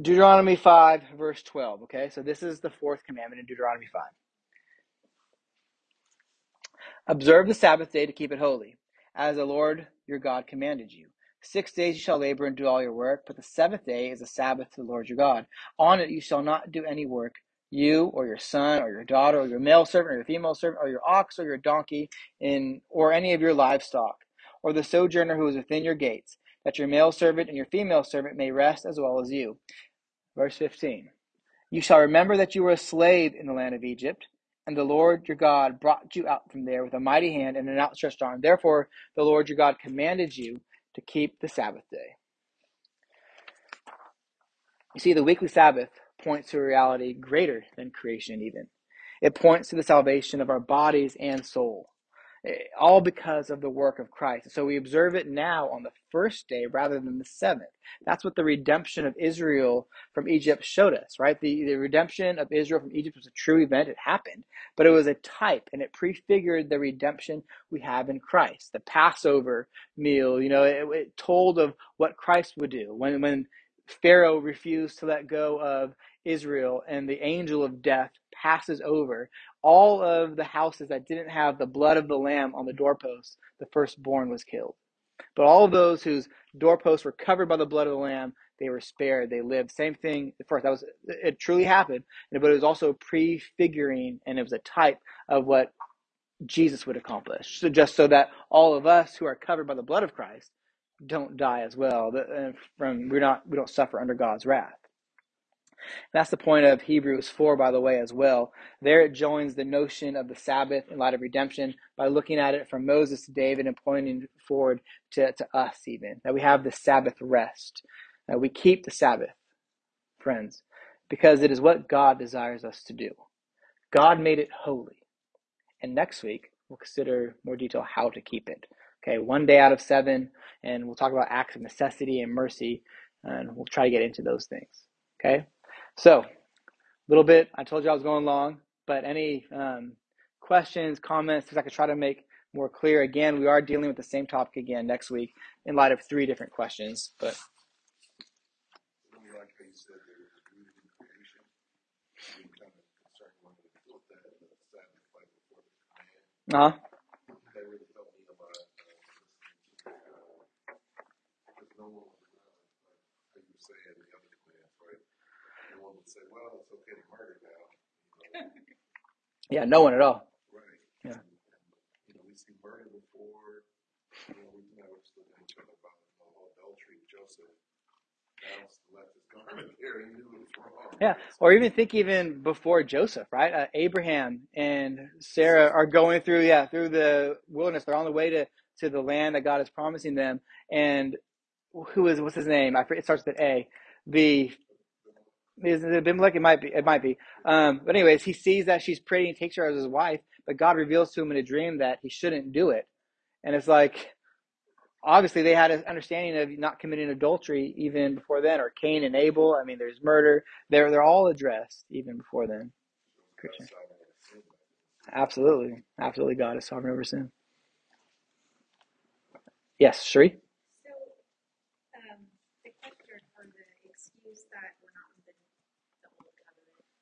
Deuteronomy 5, verse 12. Okay, so this is the fourth commandment in Deuteronomy 5. Observe the Sabbath day to keep it holy, as the Lord your God commanded you. Six days you shall labor and do all your work, but the seventh day is a Sabbath to the Lord your God. On it you shall not do any work, you or your son or your daughter or your male servant or your female servant or your ox or your donkey in or any of your livestock, or the sojourner who is within your gates, that your male servant and your female servant may rest as well as you. Verse 15. You shall remember that you were a slave in the land of Egypt, and the Lord your God brought you out from there with a mighty hand and an outstretched arm. Therefore, the Lord your God commanded you to keep the Sabbath day. You see, the weekly Sabbath points to a reality greater than creation, even. It points to the salvation of our bodies and soul, Eh, all because of the work of Christ. So we observe it now on the first day rather than the seventh. That's what the redemption of Israel from Egypt showed us, right? The, the redemption of Israel from Egypt was a true event. It happened, but it was a type and it prefigured the redemption we have in Christ. The Passover meal, you know, it, it told of what Christ would do when, when Pharaoh refused to let go of Israel and the angel of death passes over all of the houses that didn't have the blood of the lamb on the doorposts, the firstborn was killed. But all of those whose doorposts were covered by the blood of the lamb, they were spared. They lived. Same thing first. That was it. Truly happened, but it was also prefiguring, and it was a type of what Jesus would accomplish. So just so that all of us who are covered by the blood of Christ don't die as well. Uh, from we're not we don't suffer under God's wrath. That's the point of Hebrews 4, by the way, as well. There it joins the notion of the Sabbath in light of redemption by looking at it from Moses to David and pointing forward to, to us, even. That we have the Sabbath rest. That we keep the Sabbath, friends, because it is what God desires us to do. God made it holy. And next week, we'll consider more detail how to keep it. Okay, one day out of seven, and we'll talk about acts of necessity and mercy, and we'll try to get into those things. Okay, so a little bit. I told you I was going long, but any um, questions, comments, things I could try to make more clear. Again, we are dealing with the same topic again next week in light of three different questions. But Really like how you said there was a beauty in creation. Being kind of concerned when we built that, the Sabbath like before the command. uh That really helped me a lot. Uh, listening to uh, because no one was around, like how you were saying the other commands, right? No one would say, "Well, it's okay to murder now." You know, yeah, no one at all. right? Yeah. And, and, you know, we see murder before. You know, we you know, we're just looking at each about adultery. Joseph bounced, left his garment there. He knew it was wrong. Yeah, or even think even before Joseph, right? Uh, Abraham and Sarah are going through, yeah, through the wilderness. They're on the way to to the land that God is promising them. And who is what's his name? I forget, it starts with A. The is it Abimelech? It might be. It might be. Um, but anyways, he sees that she's pretty and takes her as his wife. But God reveals to him in a dream that he shouldn't do it. And it's like, obviously they had an understanding of not committing adultery even before then, or Cain and Abel. I mean, there's murder. They're they're all addressed even before then. Christian. Absolutely, absolutely. God is sovereign over sin. Yes, Sheree.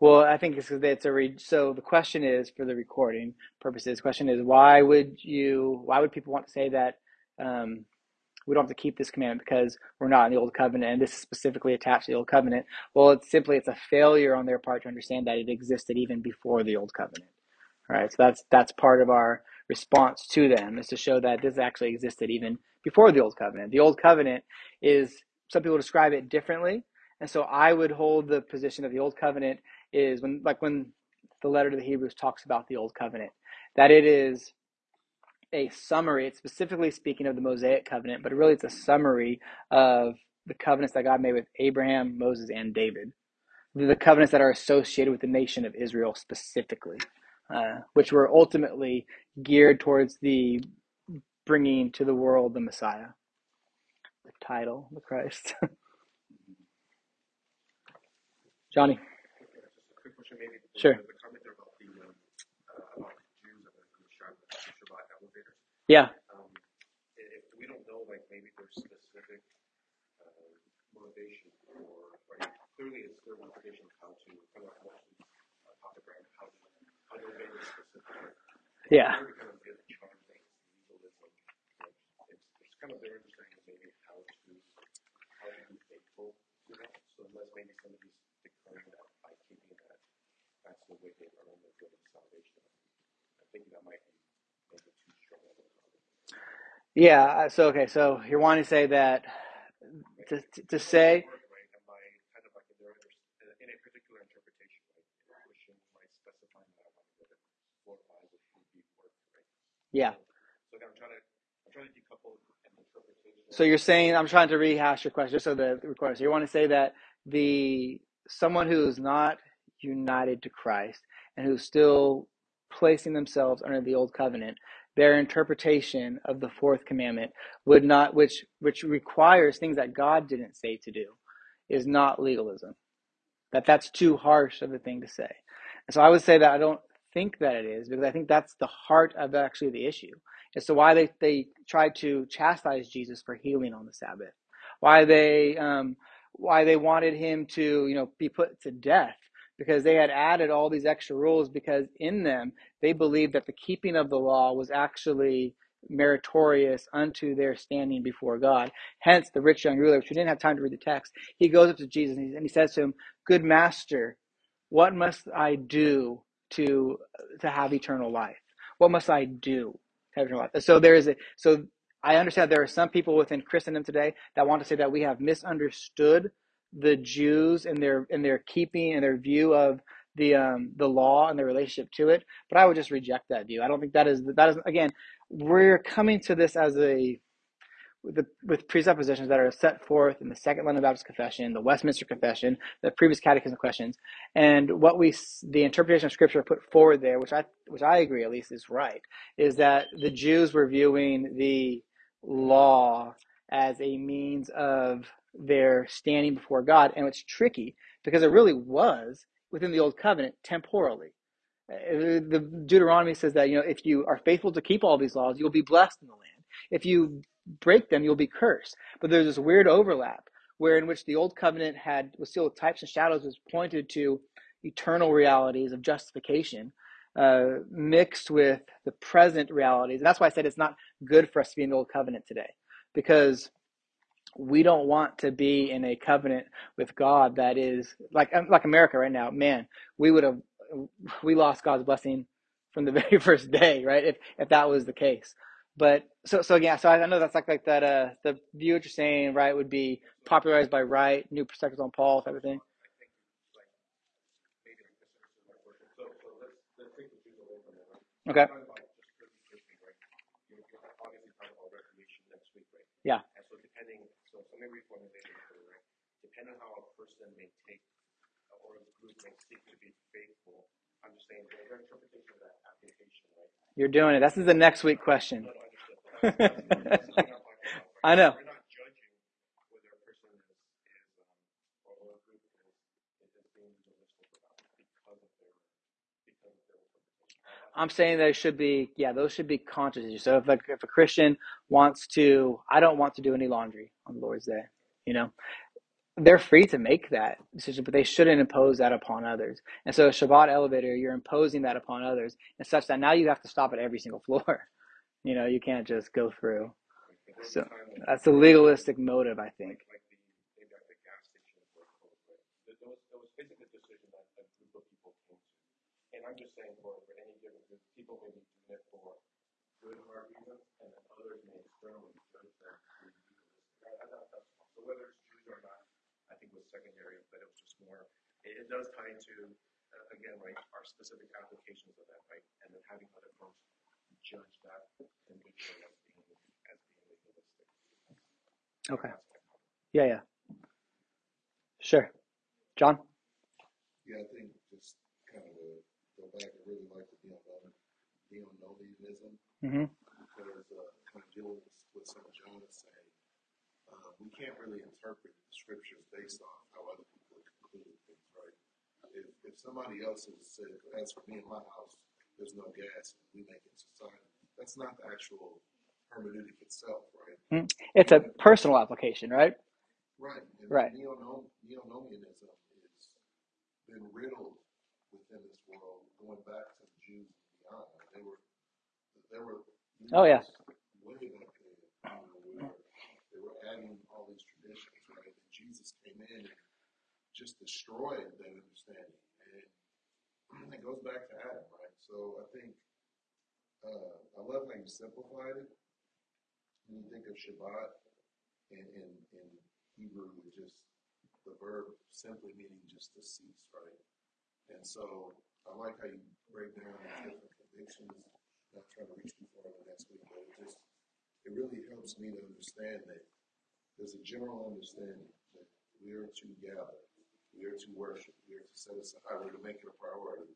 Well, I think it's it's a re, so the question is for the recording purposes. The question is why would you why would people want to say that um, we don't have to keep this commandment because we're not in the old covenant and this is specifically attached to the old covenant? Well, it's simply it's a failure on their part to understand that it existed even before the old covenant. All right, so that's that's part of our response to them is to show that this actually existed even before the old covenant. The old covenant is some people describe it differently, and so I would hold the position of the old covenant is when like when the letter to the Hebrews talks about the old covenant that it is a summary. It's specifically speaking of the Mosaic covenant, but really it's a summary of the covenants that God made with Abraham, Moses, and David. The covenants that are associated with the nation of Israel specifically, uh, which were ultimately geared towards the bringing to the world the Messiah, the title, the Christ. Johnny. Just a quick question, maybe. Sure. The comment there about the, uh, about the Jews and the Shabbat, the Shabbat elevators. Yeah. Um, if we don't know, like maybe there's specific uh, motivation or, right? Clearly, it's their motivation how to kind of how to uh, talk about how to how to obey this specific. Yeah. Kind of get charm things, it's, it's kind of their understanding maybe how to how to be faithful to that. So unless maybe somebody's declaring that by keeping that, that's the way they earn their good of salvation. I think that might be maybe too strong of a comment. Yeah. uh, So okay. So you're wanting to say that to to say Word, right? Am I kind of like in their under, in a particular interpretation, right? A Christian might specify that I want to live four or five would be work, right? yeah. So I'm trying to I'm trying to decouple interpretation. So you're saying I'm trying to rehash your question so the recorder. So you want to say that the someone who is not united to Christ and who's still placing themselves under the old covenant, their interpretation of the fourth commandment would not which which requires things that God didn't say to do is not legalism. That that's too harsh of a thing to say. And so I would say that I don't think that it is because I think that's the heart of actually the issue as to why they, they tried to chastise Jesus for healing on the Sabbath, why they um, why they wanted him to you know be put to death because they had added all these extra rules because in them they believed that the keeping of the law was actually meritorious unto their standing before God. Hence, the rich young ruler, which we didn't have time to read the text, he goes up to Jesus and he, says to him, "Good master, what must I do to to have eternal life? What must I do to have eternal life?" So there is a so I understand there are some people within Christendom today that want to say that we have misunderstood the Jews and their and their keeping and their view of the um, the law and their relationship to it. But I would just reject that view. I don't think that is that is again we're coming to this as a with, the, with presuppositions that are set forth in the Second London Baptist Confession, the Westminster Confession, the previous Catechism questions, and what we the interpretation of Scripture put forward there, which I which I agree at least is right, is that the Jews were viewing the law as a means of their standing before God, and it's tricky because it really was within the Old Covenant temporally. Uh, The Deuteronomy says that you know if you are faithful to keep all these laws, you'll be blessed in the land. If you break them, you'll be cursed. But there's this weird overlap where in which the old covenant had was still types and shadows was pointed to eternal realities of justification uh, mixed with the present realities. And that's why I said it's not good for us to be in the old covenant today because we don't want to be in a covenant with God that is like like America right now. Man, we would have we lost God's blessing from the very first day, right? If if that was the case. But so so yeah, so I know that's like like that uh the view what you're saying, right, would be popularized by Wright, new perspectives on Paul, type of thing. I right? Okay. Right? Right? Yeah. And so depending, so so maybe reformation, right? Depending on how a person may take uh, or a group may seek to be faithful, I'm just saying their interpretation of that application, right? You're doing it. This is the next week question. I no, understood. But that's, that's, that's the thing I'm talking about. Right? I know. We're not judging whether a person is, is um, or a group is, is being legalistic or not because of their because of their I'm saying there should be, yeah, those should be conscious. So if a, if a Christian wants to, I don't want to do any laundry on Lord's Day, you know, they're free to make that decision, but they shouldn't impose that upon others. And so, a Shabbat elevator, you're imposing that upon others, and such that now you have to stop at every single floor. You know, you can't just go through. So that's a legalistic motive, I think. I'm just saying for, for any given group, people may be doing it for good hard reasons, and then others may externally judge them to be legalistic. I, I thought that's, so whether it's Jews or not, I think was secondary, but it was just more, it, it does tie into, uh, again, right, our specific applications of that, right? And then having other folks judge that individual as being, as being legalistic. Okay. That's my comment. Yeah, yeah. Sure. John? Yeah, I think just kind of a, go back, I really like the neo Mm-hmm. because, uh, kind of dealing with, with some of John is saying, uh, we can't really interpret the scriptures based on how other people conclude things, right? If, if somebody else has said, as for me and my house, there's no gas, we make it society, that's not the actual hermeneutic itself, right? It's a personal application, right? Right. And Right. Neo Neonomianism has been riddled within this world, going back to the Jews and beyond. They were, they were. Oh, yeah. Way back then, you know, they were adding all these traditions, right? And Jesus came in and just destroyed that understanding, and it goes back to Adam, right? So I think uh, I love how you simplified it. When you think of Shabbat, in, in, in Hebrew, it's just the verb simply meaning just to cease, right? And so I like how you break down the different convictions. Not trying to reach too far the next week, but it just it really helps me to understand that there's a general understanding that we are to gather, we are to worship, we are to set aside, we're to make it a priority.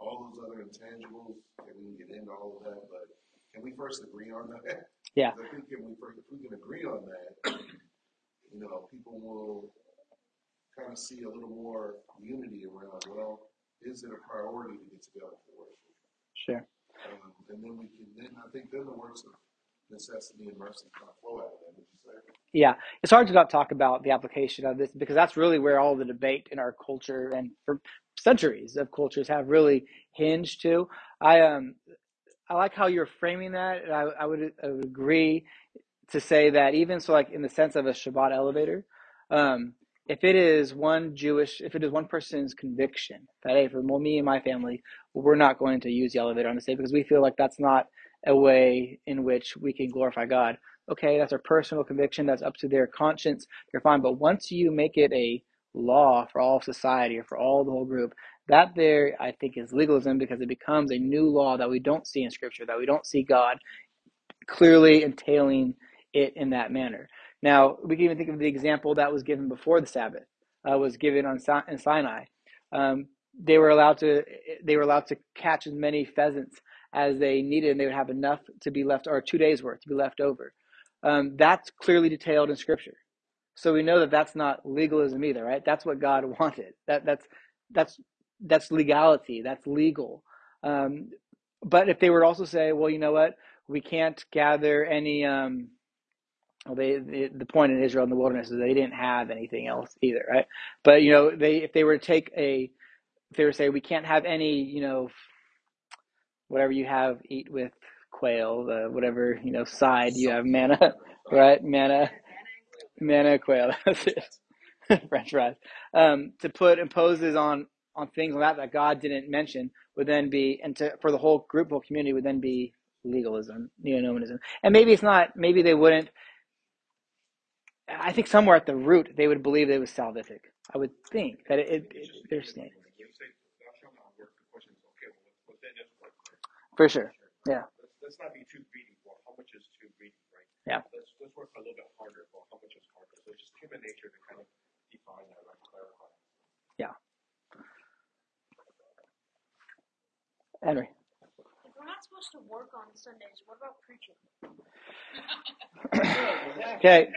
All those other intangibles, and we can get into all of that, but can we first agree on that? Yeah. I think if we, if we can agree on that, you know, people will kind of see a little more unity around, well, is it a priority to get together for worship? Sure. Um, and then we can, then I think then the works of necessity and mercy kind of flow out of that, would you say? Yeah, it's hard to not talk about the application of this because that's really where all the debate in our culture and for centuries of cultures have really hinged to. I um I like how you're framing that, and I, I would I would agree to say that even so, like in the sense of a Shabbat elevator, um, if it is one Jewish, if it is one person's conviction that hey, for me and my family, we're not going to use the elevator on this day because we feel like that's not a way in which we can glorify God. Okay, that's our personal conviction. That's up to their conscience. They're fine. But once you make it a law for all society or for all the whole group, that there I think is legalism because it becomes a new law that we don't see in Scripture, that we don't see God clearly entailing it in that manner. Now, we can even think of the example that was given before the Sabbath, uh, was given on in Sinai. Um, they were allowed to they were allowed to catch as many pheasants as they needed, and they would have enough to be left, or two days worth to be left over. Um, that's clearly detailed in Scripture, so we know that that's not legalism either, right? That's what God wanted. That that's that's that's legality. That's legal. Um, but if they were also say, well, you know what, we can't gather any. Um, well, they, the the point in Israel in the wilderness is they didn't have anything else either, right? But you know, they if they were to take a, if they were to say we can't have any, you know, whatever you have eat with quail, the whatever you know side you have manna, right? Manna, manna quail. That's it. French fries. Um, to put imposes on on things like that that God didn't mention would then be, and to for the whole group, whole community would then be legalism, neo-nomism. And maybe it's not. Maybe they wouldn't. I think somewhere at the root they would believe it was salvific. I would think that it, it, it their stand When you say thou shalt not work, the question is, okay, well, what then is work? for sure. Yeah. Let's, let's not be too greedy for how much is too greedy, right? Yeah. Let's, let's work a little bit harder for how much is harder. So it's just human nature to kind of define that, right, clarify. Henry. If we're not supposed to work on Sundays, what about preaching? Okay.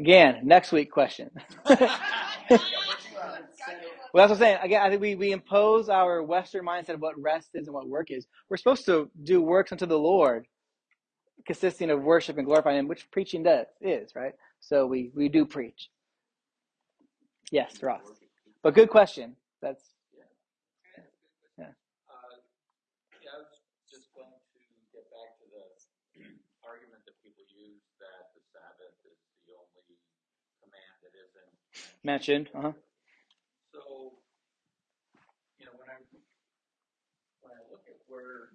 Again, next week question. Well, that's what I'm saying. Again, I think we, we impose our Western mindset of what rest is and what work is. We're supposed to do works unto the Lord, consisting of worship and glorifying Him, which preaching does is right. So we we do preach. Yes, Ross. But good question. That's Yeah. Uh, yeah, I was just going to get back to the argument that people use that the Sabbath is the only command that isn't mentioned. Uh huh. So, you know, when I when I look at where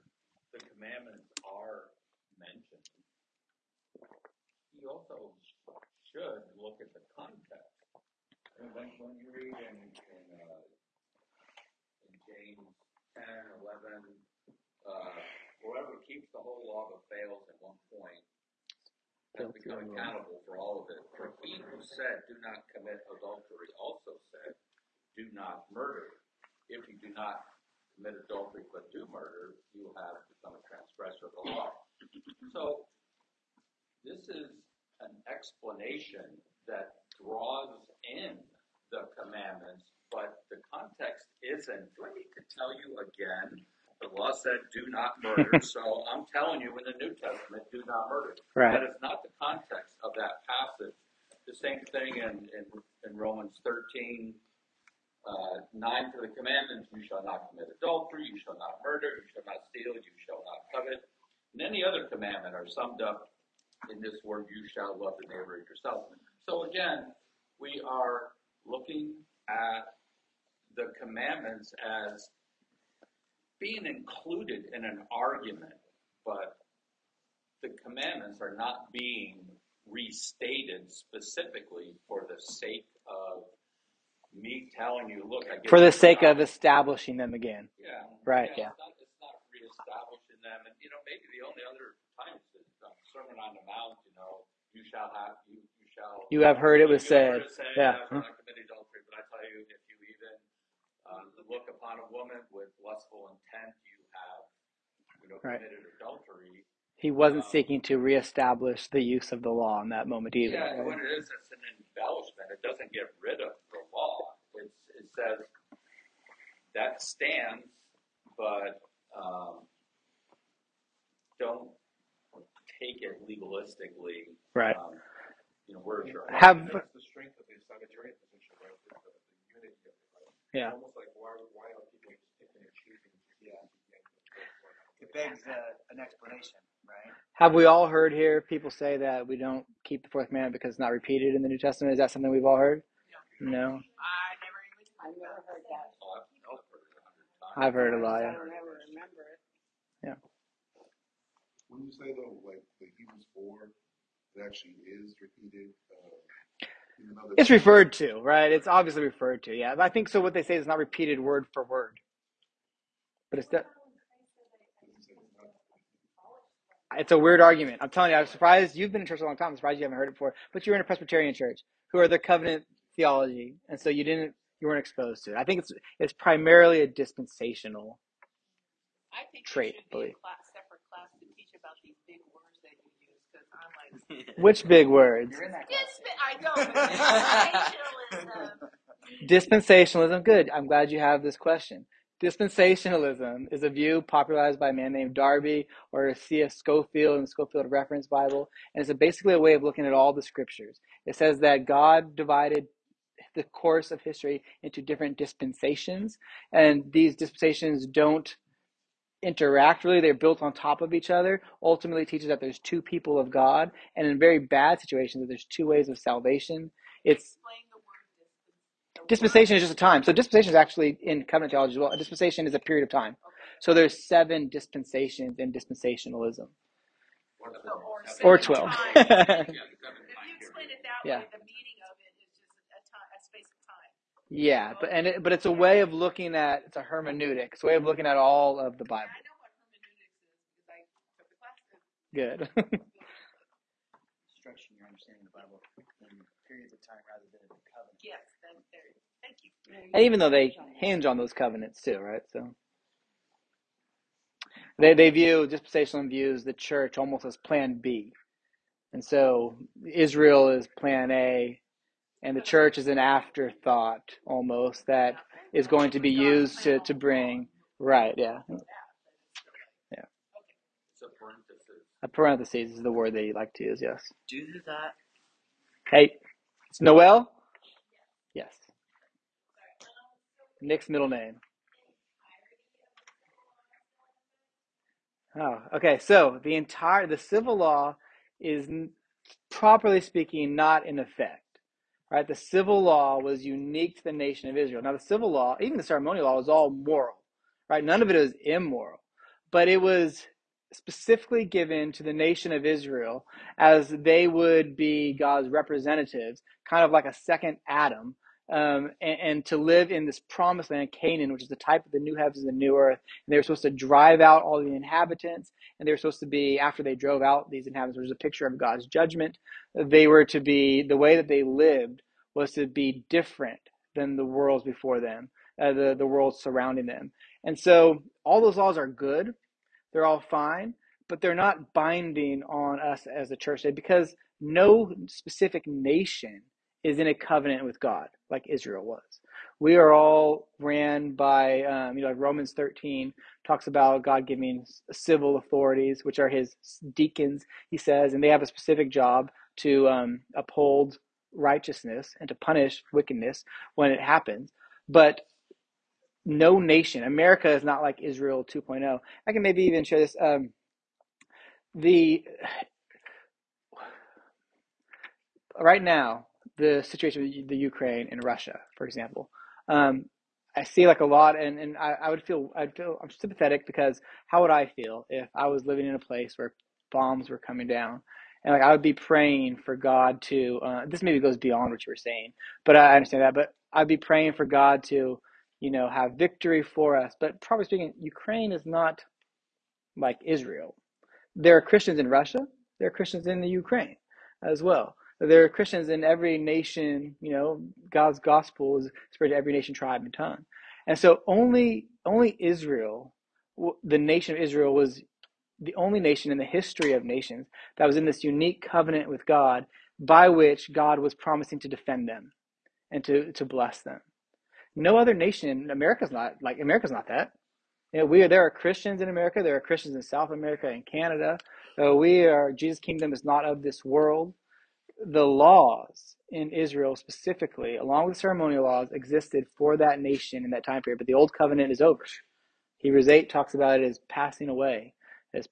the commandments are mentioned, you also should look at the context. And when, when you read in in, uh, in James 10, 11, uh, whoever keeps the whole law but fails at one point has become accountable for all of it. For he who said, "Do not commit adultery," also said, "Do not murder." If you do not commit adultery but do murder, you have become a transgressor of the law. So this is an explanation that draws in the commandments, but the context isn't. Do I need to tell you again? The law said, "Do not murder." so I'm telling you, in the New Testament, do not murder. Right. That is not the context of that passage. The same thing in, in, in Romans 13, uh, 9 for the commandments, you shall not commit adultery, you shall not murder, you shall not steal, you shall not covet. And any other commandment are summed up in this word, you shall love the neighbor as yourself. So again, we are looking at the commandments as being included in an argument, but the commandments are not being restated specifically for the sake of me telling you, look, I get For the sake of establishing them again. Yeah. Right, yeah. It's not, it's not reestablishing them. And, you know, maybe the only other time is the um, Sermon on the Mount, you know, you shall have, you, you shall. You have heard it was said. it said, Yeah. thou shalt not commit adultery. But I tell you, if you even uh, look upon a woman with lustful intent, you have, you know, Right. committed adultery. He wasn't Um, seeking to reestablish the use of the law in that moment either. Yeah, right? what it is, it's an embellishment. It doesn't get rid of the law. It's, it says that stands, but um, don't take it legalistically. Right. Um, you know, Have That's the strength of the Sabbatarian position, right? The, the, the unity of it, right? Yeah. Almost like why why are people picking and choosing? It begs uh, an explanation, right? Have we all heard here people say that we don't keep the fourth commandment because it's not repeated in the New Testament? Is that something we've all heard? No. I never even. I never heard that. I've heard a lot. I Yeah. don't ever remember it. Yeah. When you say though, like the Hebrews four, it actually is repeated. Even though It's referred to, right? It's obviously referred to. Yeah. I think so. What they say is not repeated word for word, but it's de- it's a weird argument. I'm telling you, I'm surprised you've been in church a long time. I'm surprised you haven't heard it before. But you're in a Presbyterian church who are the covenant theology, and so you didn't you weren't exposed to it. I think it's it's primarily a dispensational. I think Trait, should believe. be a class to teach about these big words that you use because I'm like, Which big words? You're in that class. Disp- I know, but dispensationalism. Dispensationalism. Good. I'm glad you have this question. Dispensationalism is a view popularized by a man named Darby or C.S. Scofield in the Scofield Reference Bible, and it's a basically a way of looking at all the scriptures. It says that God divided the course of history into different dispensations, and these dispensations don't interact really they're built on top of each other ultimately teaches that there's two people of god and in very bad situations that there's two ways of salvation. It's Explain the word dispensation is just a time. So dispensation is actually in covenant theology as well. A dispensation is a period of time. So there's seven dispensations in dispensationalism. Or or 12 times. If you explain it that Yeah. way, the meaning of it is just a time, a space of time. Yeah but and it, but it's a way of looking at it's a hermeneutic it's a way of looking at all of the And bible I know what hermeneutics is because I took the class. good Structuring your understanding of the Bible in periods of time rather than in covenant. Yes, then there. Thank you. And even though they hinge on those covenants too, right? So they they view dispensational views the church almost as plan B. And so Israel is plan A and the church is an afterthought almost that is going to be used to, to bring right yeah. Yeah a parenthesis. is the word they like to use yes. Do that. hey it's noel? Yes. Nick's middle name. Oh okay so the entire the civil law is properly speaking not in effect right? The civil law was unique to the nation of Israel. Now, the civil law, even the ceremonial law, was all moral, right? None of it was immoral, but it was specifically given to the nation of Israel as they would be God's representatives, kind of like a second Adam. Um, and, and to live in this promised land, Canaan, which is the type of the new heavens and the new earth. And they were supposed to drive out all the inhabitants, and they were supposed to be, after they drove out these inhabitants, which is a picture of God's judgment, they were to be, the way that they lived was to be different than the worlds before them, uh, the, the world surrounding them. And so all those laws are good, they're all fine, but they're not binding on us as a church because no specific nation is in a covenant with God like Israel was. We are all ran by, um, you know, like Romans 13 talks about God giving civil authorities, which are his deacons, he says, and they have a specific job to um, uphold righteousness and to punish wickedness when it happens. But no nation, America is not like Israel 2.0. I can maybe even share this. Um, the right now, the situation with the Ukraine and Russia, for example, um, I see like a lot, and, and I, I would feel I'd feel I'm sympathetic because how would I feel if I was living in a place where bombs were coming down, and like I would be praying for God to. Uh, this maybe goes beyond what you were saying, but I understand that. But I'd be praying for God to, you know, have victory for us. But probably speaking, Ukraine is not like Israel. There are Christians in Russia. There are Christians in the Ukraine as well. There are Christians in every nation. You know, God's gospel is spread to every nation, tribe, and tongue. And so only only Israel, the nation of Israel, was the only nation in the history of nations that was in this unique covenant with God by which God was promising to defend them and to, to bless them. No other nation, America's not like America's not that. You know, we are, there are Christians in America. There are Christians in South America and Canada. Uh, we are Jesus' kingdom is not of this world. The laws in Israel specifically, along with ceremonial laws, existed for that nation in that time period. But the old covenant is over. Hebrews eight talks about it as passing away. As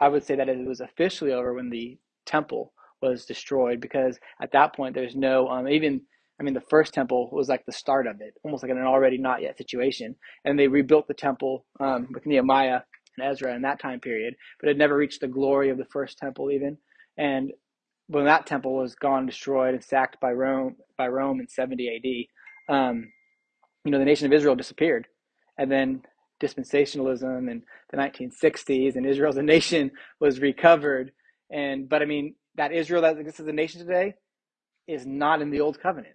I would say that it was officially over when the temple was destroyed, because at that point there's no um, even I mean, the first temple was like the start of it, almost like an already not yet situation. And they rebuilt the temple um, with Nehemiah and Ezra in that time period, but it never reached the glory of the first temple even. And when that temple was gone, destroyed, and sacked by Rome by Rome in 70 AD, um, you know, the nation of Israel disappeared, and then dispensationalism in the 1960s, and Israel as a nation was recovered. And but I mean, that Israel that exists as a nation today is not in the old covenant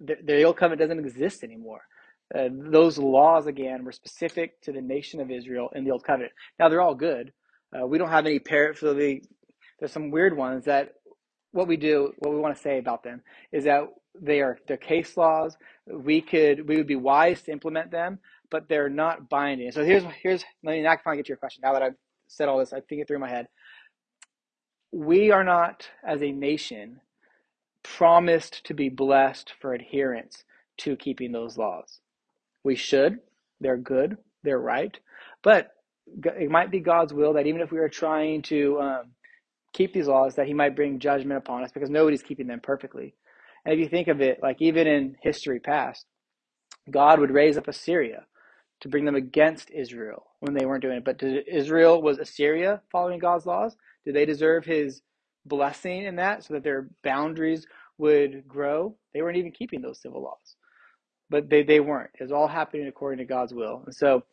the, the old covenant doesn't exist anymore. Uh, those laws again were specific to the nation of Israel in the old covenant. Now they're all good. Uh, we don't have any the. There's some weird ones that what we do, what we want to say about them is that they are they're case laws. We could we would be wise to implement them, but they're not binding. So here's here's let me now I can finally get to your question. Now that I've said all this, I think it through my head. We are not as a nation promised to be blessed for adherence to keeping those laws. We should. They're good. They're right. But it might be God's will that even if we are trying to um, keep these laws, that He might bring judgment upon us because nobody's keeping them perfectly. And if you think of it, like even in history past, God would raise up Assyria to bring them against Israel when they weren't doing it. But Israel was Assyria following God's laws? Did they deserve His blessing in that so that their boundaries would grow? They weren't even keeping those civil laws, but they, they weren't. It was all happening according to God's will. And so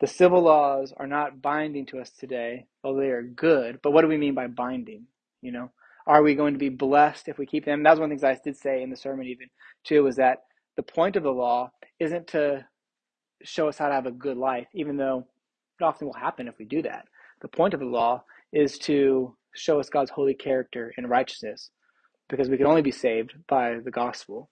the civil laws are not binding to us today, although they are good. But what do we mean by binding? You know, are we going to be blessed if we keep them? That's one of the things I did say in the sermon, even too, was that the point of the law isn't to show us how to have a good life, even though it often will happen if we do that. The point of the law is to show us God's holy character and righteousness. because we can only be saved by the gospel.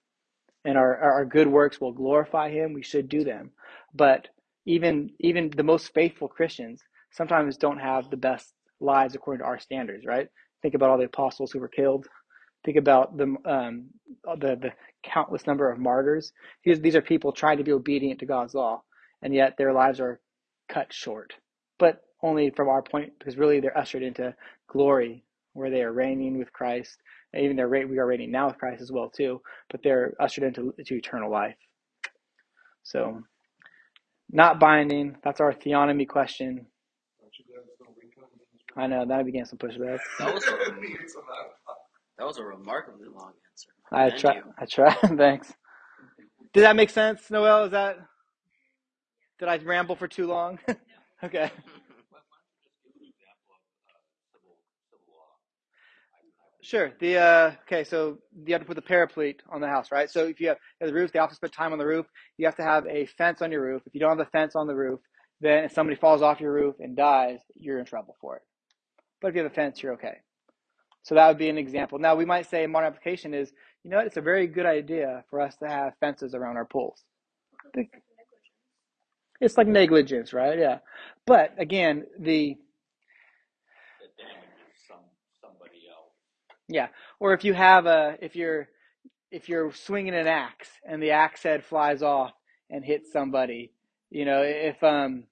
And our, our good works will glorify him. We should do them. But even even the most faithful Christians sometimes don't have the best lives according to our standards, right? Think about all the apostles who were killed. Think about the um, the the countless number of martyrs. These these are people trying to be obedient to God's law, and yet their lives are cut short. But only from our point, because really they're ushered into glory, where they are reigning with Christ. And even their rate we are reigning now with Christ as well too. But they're ushered into, into eternal life. So, not binding. That's our theonomy question. Don't you guys know recon? I know that began some pushback. That was a It's that was a remarkably long answer. I Thank try. you. I try. Thanks. Did that make sense, Noel? Is that? Did I ramble for too long? okay. Why why don't you just give an example of uh, civil civil law? I, I, Sure. The uh, okay, so you have to put the parapet on the house, right? So if you have the roof, they also spend time on the roof. You have to have a fence on your roof. If you don't have a fence on the roof, then if somebody falls off your roof and dies, you're in trouble for it. But if you have a fence, you're okay. So that would be an example. Now we might say modern application is, you know, what, it's a very good idea for us to have fences around our pools. It's like negligence. It's like negligence, right? Yeah. But again, the that damages some somebody else. Yeah, or if you have a if you're if you're swinging an axe and the axe head flies off and hits somebody, you know, if um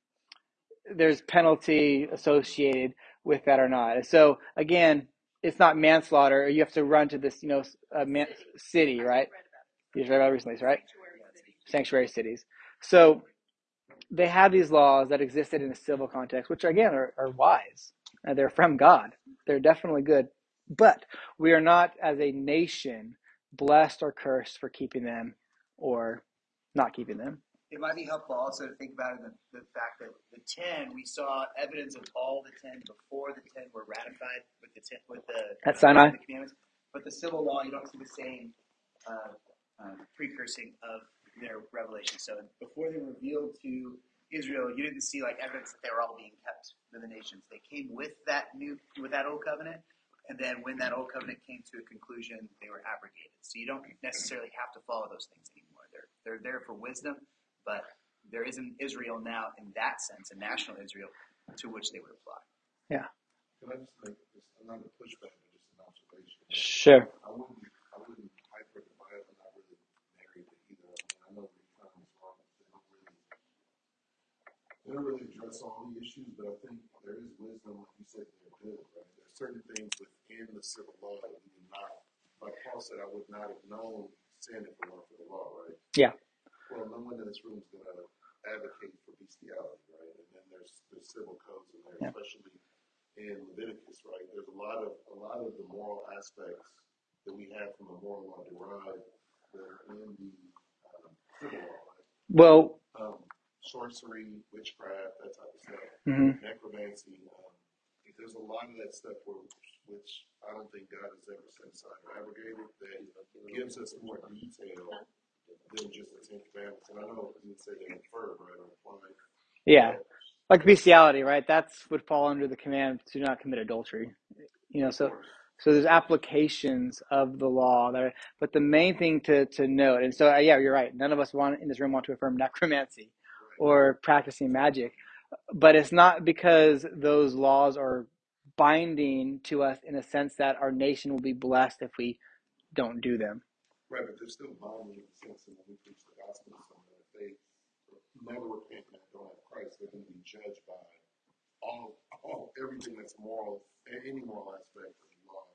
there's penalty associated with that or not. So again, it's not manslaughter. or You have to run to this, you know, uh, man, city, right? You just read about recently, right? Sanctuary cities. So they have these laws that existed in a civil context, which again are, are wise. Uh, they're from God. They're definitely good. But we are not, as a nation, blessed or cursed for keeping them or not keeping them. It might be helpful also to think about the, the fact that the ten we saw evidence of all the ten before the ten were ratified with the ten with the At Sinai? the commandments. But the civil law, you don't see the same uh, uh, precursing of their revelation. So before they were revealed to Israel, you didn't see like evidence that they were all being kept in the nations. They came with that new with that old covenant, and then when that old covenant came to a conclusion, they were abrogated. So you don't necessarily have to follow those things anymore. They're they're there for wisdom, but there is an Israel now in that sense, a national Israel to which they would apply. Yeah. Can I just make just another pushback or just an observation? Sure. I wouldn't, I wouldn't hyper the Bible, not really married to either. I mean, I know recon is wrong, but they don't really, they don't really address all the issues, but I think there is wisdom, like you said, they're good, right? There's certain things within the civil law that we do not, like Paul said, I would not have known sin if it weren't for the law, right? Yeah. Well, no one in this room is gonna advocate for bestiality, right? And then there's, there's civil codes in there, Yeah. especially in Leviticus, right? There's a lot of, a lot of the moral aspects that we have from the moral law derived that are in the, um, civil law, right? Well, Um, sorcery, witchcraft, that type of stuff, mhm. necromancy, um, if there's a lot of that stuff where, which I don't think God has ever set aside or abrogated, that gives us more detail than just the Ten Commandments. And I know would say they infer, right, or imply. yeah, like bestiality, right? That's would fall under the command to not commit adultery. You know, so so there's applications of the law that are, but the main thing to to note, and so uh, yeah, you're right. None of us want in this room want to affirm necromancy or practicing magic, but it's not because those laws are binding to us in a sense that our nation will be blessed if we don't do them. Right, but they're still binding in the sense that when we preach the gospel to someone, if they never repent and don't have Christ, they're going to be judged by all, all everything that's moral, any moral aspect of law,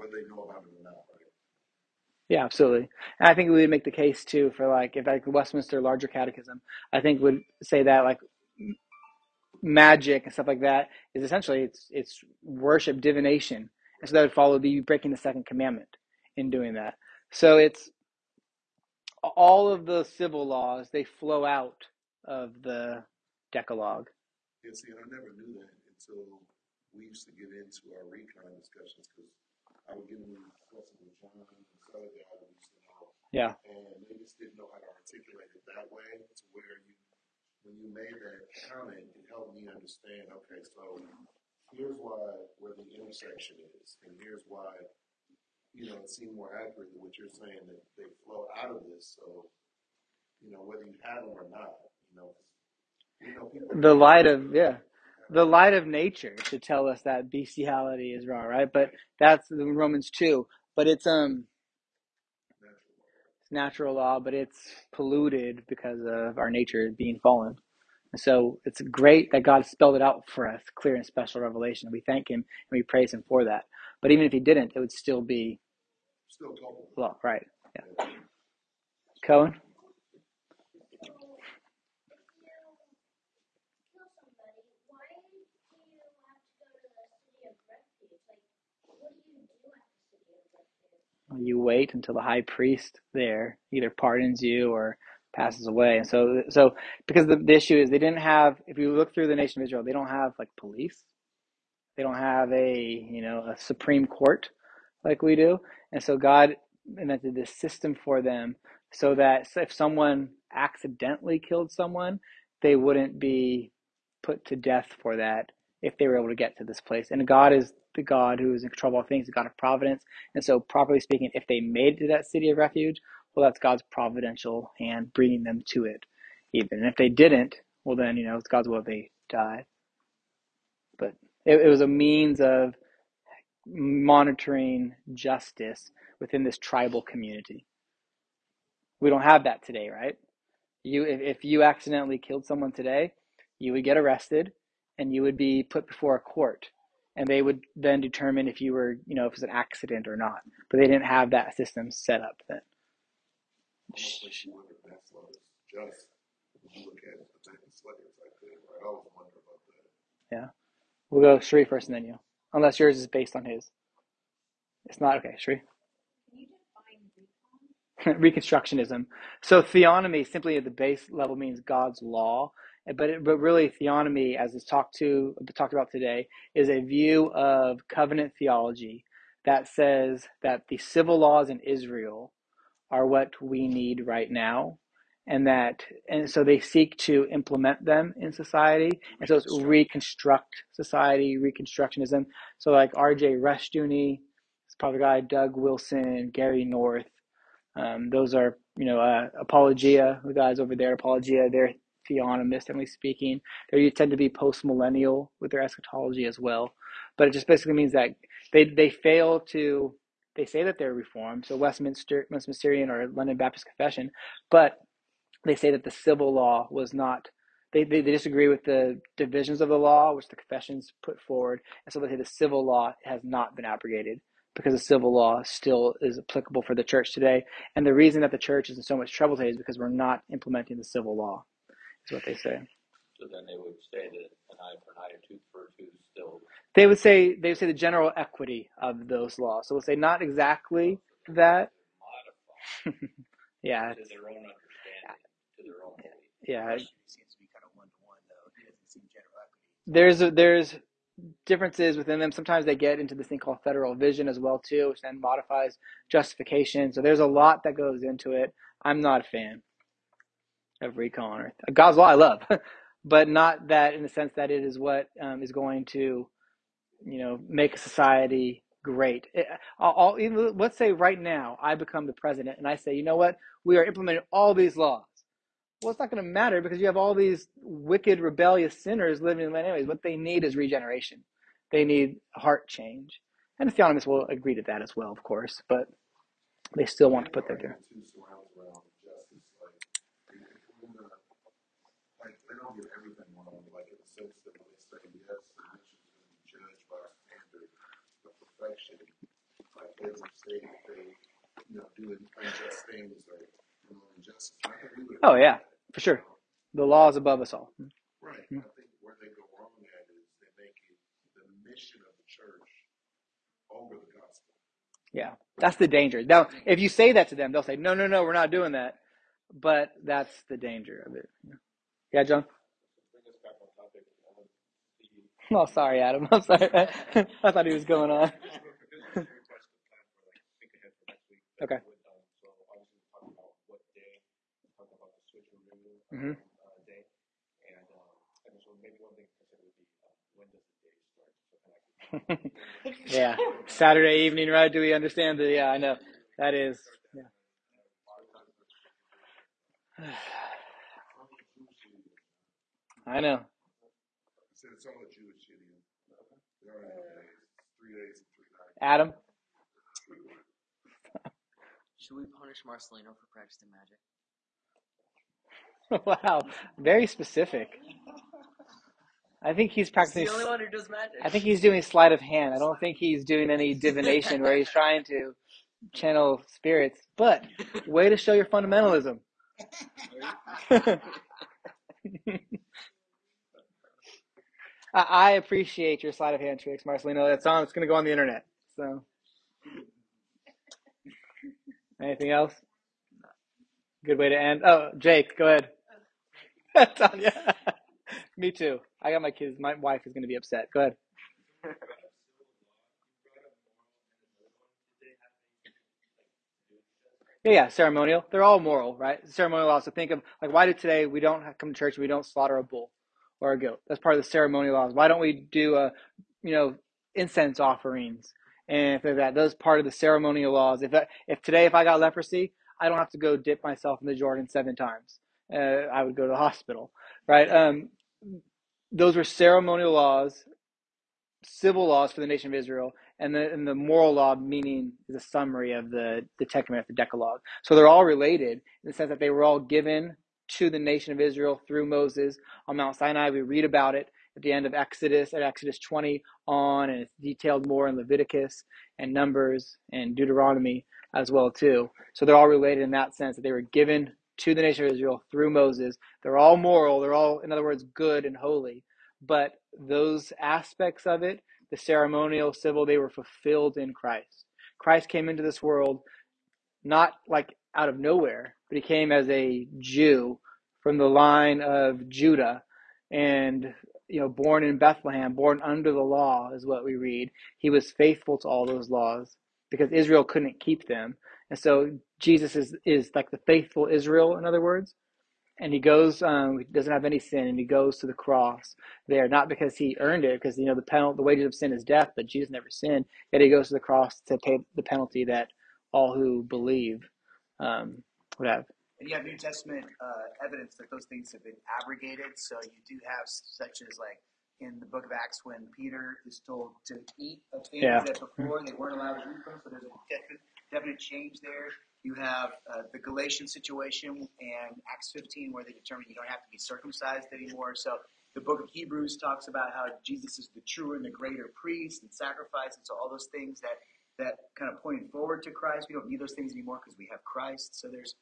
whether they know about it or not, right? Yeah, absolutely. And I think we would make the case too for like if like the Westminster Larger Catechism, I think would say that like magic and stuff like that is essentially it's it's worship divination, and so that would follow the breaking the second commandment in doing that. So it's all of the civil laws they flow out of the Decalogue. Yeah, see, and I never knew that until we used to get into our recon discussions because I would get into discussing with John and this other guy that we used to know, Yeah, and they just didn't know how to articulate it that way to where you, when you made that comment, it helped me understand. Okay, so here's why where the intersection is, and here's why you know, it seemed more accurate than what you're saying, that they flow out of this, so, you know, whether you have them or not, you know, we know. The light of yeah, the light of nature should tell us that bestiality is wrong, right? But that's the Romans two. But it's um it's natural law, but it's polluted because of our nature being fallen. And so it's great that God spelled it out for us, clear and special revelation. We thank Him and we praise Him for that. But even if He didn't, it would still be Still culpable. law, right? Yeah. Cohen. kill somebody, why do you have to go to the city of refuge? Like, what do you do at the city of refuge? you wait until the high priest there either pardons you or passes away. And so, so because the, the issue is they didn't have. If you look through the nation of Israel, they don't have like police. They don't have a you know a supreme court like we do. And so God invented this system for them so that if someone accidentally killed someone, they wouldn't be put to death for that if they were able to get to this place. And God is the God who is in control of all things, the God of providence. And so, properly speaking, if they made it to that city of refuge, well, that's God's providential hand bringing them to it, even. And if they didn't, well, then, you know, it's God's will they died. But it, it was a means of monitoring justice within this tribal community. We don't have that today, right? You, if, if you accidentally killed someone today, you would get arrested and you would be put before a court and they would then determine if you were, you know, if it was an accident or not. But they didn't have that system set up then. Almost like you wonder if that's what is just, when you look at the type of slaves like that, right? I always wonder about that. Yeah. We'll go Sri first and then you. Unless yours is based on his. It's not okay, Sri. Can you define recon? Reconstructionism. So theonomy simply at the base level means God's law, but it, but really theonomy, as is talked to talked about today, is a view of covenant theology that says that the civil laws in Israel are what we need right now, and that and so they seek to implement them in society, and so it's reconstruct society, reconstructionism. So like R.J. Rushdoony, it's probably guy Doug Wilson, Gary North. Um, those are, you know, uh, Apologia, the guys over there, Apologia, they're theonomists, generally speaking. They tend to be post millennial with their eschatology as well. But it just basically means that they, they fail to, they say that they're reformed, so Westminster, Westminsterian or London Baptist Confession, but they say that the civil law was not, they, they, they disagree with the divisions of the law, which the confessions put forward. And so they say the civil law has not been abrogated because the civil law still is applicable for the church today. And the reason that the church is in so much trouble today is because we're not implementing the civil law, is what they say. So then they would say that an eye for an eye, a tooth for a tooth still. They would say they would say the general equity of those laws. So we'll say not exactly that. Yeah, to their own understanding, to their own belief. Yeah. Rushdoony seems to be kind of one to one though. He doesn't seem general equity. There's a, there's differences within them. Sometimes they get into this thing called federal vision as well too, which then modifies justification. So there's a lot that goes into it. I'm not a fan of recon or God's law. I love, but not that in the sense that it is what um, is going to, you know, make a society great. It, I'll, I'll let's say right now I become the president and I say, you know what, we are implementing all these laws. Well, it's not going to matter because you have all these wicked, rebellious sinners living in the land anyways. What they need is regeneration. They need heart change. And the theonomists will agree to that as well, of course, but they still want to put that there. Like, they in that they unjust things or, Oh, yeah, for sure. The law is above us all. Right, I think where they go wrong at is they make it the mission of the church over the gospel. Yeah, that's the danger. Now, if you say that to them, they'll say, no, no, no, we're not doing that. But that's the danger of it. Yeah, John? Bring us back on topic. The Oh, sorry, Adam. I'm sorry. I thought he was going on. This is very much the plan for like think ahead for next week. that Okay. we would, um, So obviously we talked about what day, talk about the switcheroo Mhm. um, uh, day, and um, and so maybe one thing to consider would be uh, when does the day start? So kind of like yeah. Saturday evening, right? Do we understand the? Yeah, I know that is. Yeah. I know. He said it's all a Jewish idiom. There are no days, three days and three nights. Adam. Should we punish Marcelino for practicing magic? wow, very specific. I think he's He's practicing. the only one who does magic. I think he's doing sleight of hand. I don't think he's doing any divination where he's trying to channel spirits. But way to show your fundamentalism. I, I appreciate your sleight of hand tricks, Marcelino. That's on. It's going to go on the internet. So, anything else? Good way to end. Oh, Jake, go ahead. Tanya. Me too. I got my kids. My wife is going to be upset. Go ahead. Yeah, yeah, ceremonial. They're all moral, right? Ceremonial laws. So think of like, why do today we don't come to church? We don't slaughter a bull or a goat. That's part of the ceremonial laws. Why don't we do a, you know, incense offerings and things like that? Those part of the ceremonial laws. If that, if today if I got leprosy, I don't have to go dip myself in the Jordan seven times. Uh, I would go to the hospital, right? Um, those were ceremonial laws, civil laws for the nation of Israel, and the and the moral law meaning the summary of the the Commandments, the Decalogue. So they're all related in the sense that they were all given to the nation of Israel through Moses on Mount Sinai. We read about it at the end of Exodus, at Exodus 20 on, and it's detailed more in Leviticus and Numbers and Deuteronomy as well too. So they're all related in that sense that they were given to the nation of Israel through Moses. They're all moral. They're all, in other words, good and holy. But those aspects of it, the ceremonial, civil, they were fulfilled in Christ. Christ came into this world not like out of nowhere, but he came as a Jew from the line of Judah and you know born in Bethlehem, born under the law is what we read. He was faithful to all those laws because Israel couldn't keep them. And so Jesus is is like the faithful Israel in other words. And he goes um he doesn't have any sin and he goes to the cross there not because he earned it because you know the penalty the wages of sin is death but Jesus never sinned yet he goes to the cross to pay the penalty that all who believe um, would have. And you have New Testament uh, evidence that those things have been abrogated. So you do have such as like in the book of Acts when Peter is told to eat of things Yeah. that before they weren't allowed to eat from. So there's a definite, definite change there. You have uh, the Galatian situation and Acts 15 where they determine you don't have to be circumcised anymore. So the book of Hebrews talks about how Jesus is the truer and the greater priest and sacrifice, and so all those things that that kind of pointing forward to Christ. We don't need those things anymore because we have Christ. So there's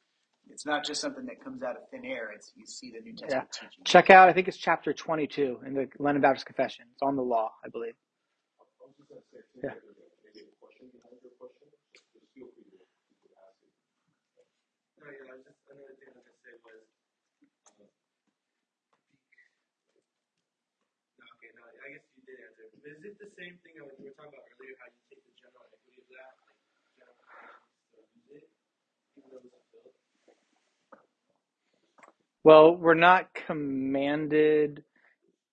it's not just something that comes out of thin air. It's you see the New Testament teaching. Check out, I think it's chapter 22 in the London Baptist Confession. It's on the law, I believe. I was just gonna say, too, Yeah. there's a- maybe a question behind your question, just feel free to, to ask it. No, yeah, I was just, another thing I was gonna say was, uh, no, okay, no, I guess you did answer. But is it the same thing that we were talking about earlier, how you take the general equity of that, like, general equity, so use it, even though it's fulfilled? Well, we're not commanded,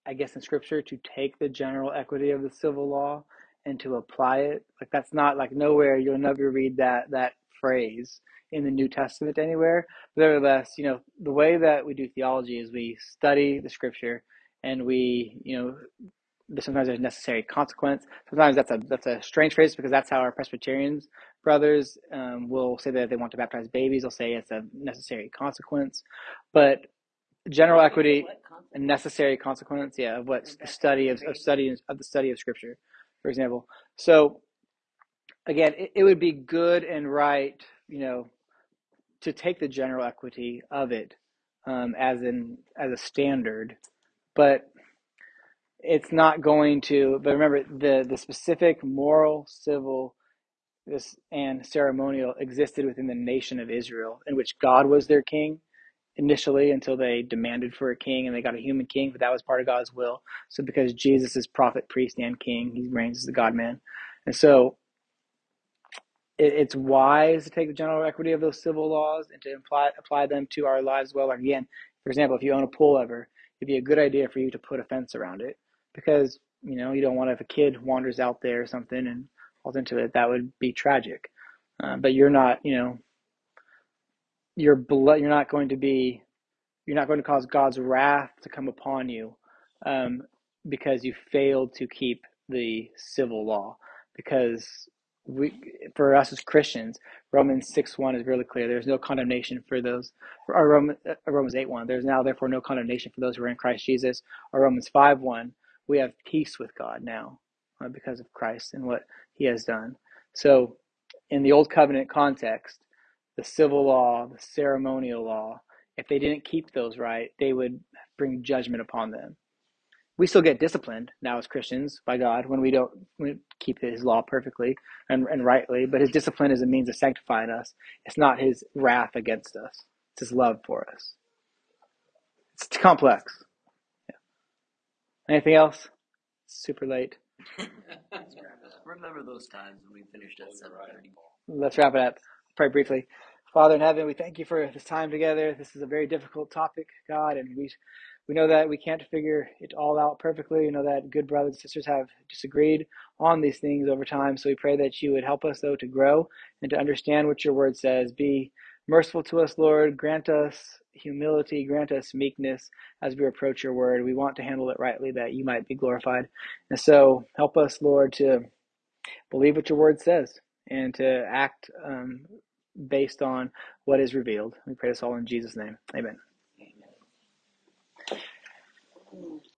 I guess, in Scripture to take the general equity of the civil law and to apply it. Like that's not like nowhere you'll never read that that phrase in the New Testament anywhere. But nevertheless, you know, the way that we do theology is we study the Scripture and we, you know, sometimes there's necessary consequence. Sometimes that's a that's a strange phrase because that's how our Presbyterians brothers um, will say that they want to baptize babies. They'll say it's a necessary consequence, but general equity a necessary consequence, yeah, of what the study of, of study of the study of Scripture, for example. So again, it, it would be good and right, you know, to take the general equity of it um, as an as a standard, but it's not going to. But remember, the the specific moral, civil, this and ceremonial existed within the nation of Israel, in which God was their king initially until they demanded for a king and they got a human king, but that was part of God's will. So because Jesus is prophet, priest, and king, he reigns as the God man. And so it, it's wise to take the general equity of those civil laws and to apply, apply them to our lives well. Like again, for example, if you own a pool ever, it'd be a good idea for you to put a fence around it because you know, you don't want to if a kid wanders out there or something and falls into it, that would be tragic. Uh, but you're not, you know, you're blood. You're not going to be. You're not going to cause God's wrath to come upon you um, because you failed to keep the civil law. Because we, for us as Christians, Romans six one is really clear. There's no condemnation for those. Or Romans, uh, Romans eight one. There's now therefore no condemnation for those who are in Christ Jesus. Or Romans five one. We have peace with God now uh, because of Christ and what He has done. So, in the old covenant context, the civil law, the ceremonial law, if they didn't keep those right, they would bring judgment upon them. We still get disciplined now as Christians by God when we don't we keep His law perfectly and, and rightly, but His discipline is a means of sanctifying us. It's not His wrath against us, it's His love for us. It's complex. Yeah. Anything else? It's super late. Remember those times when we finished at seven thirty. Let's wrap it up. Pray briefly. Father in heaven, we thank you for this time together. This is a very difficult topic, God, and we we know that we can't figure it all out perfectly. We know that good brothers and sisters have disagreed on these things over time. So we pray that you would help us, though, to grow and to understand what your word says. Be merciful to us, Lord. Grant us humility, grant us meekness as we approach your word. We want to handle it rightly that you might be glorified. And so help us, Lord, to believe what your word says and to act um, based on what is revealed. We pray this all in Jesus' name. Amen.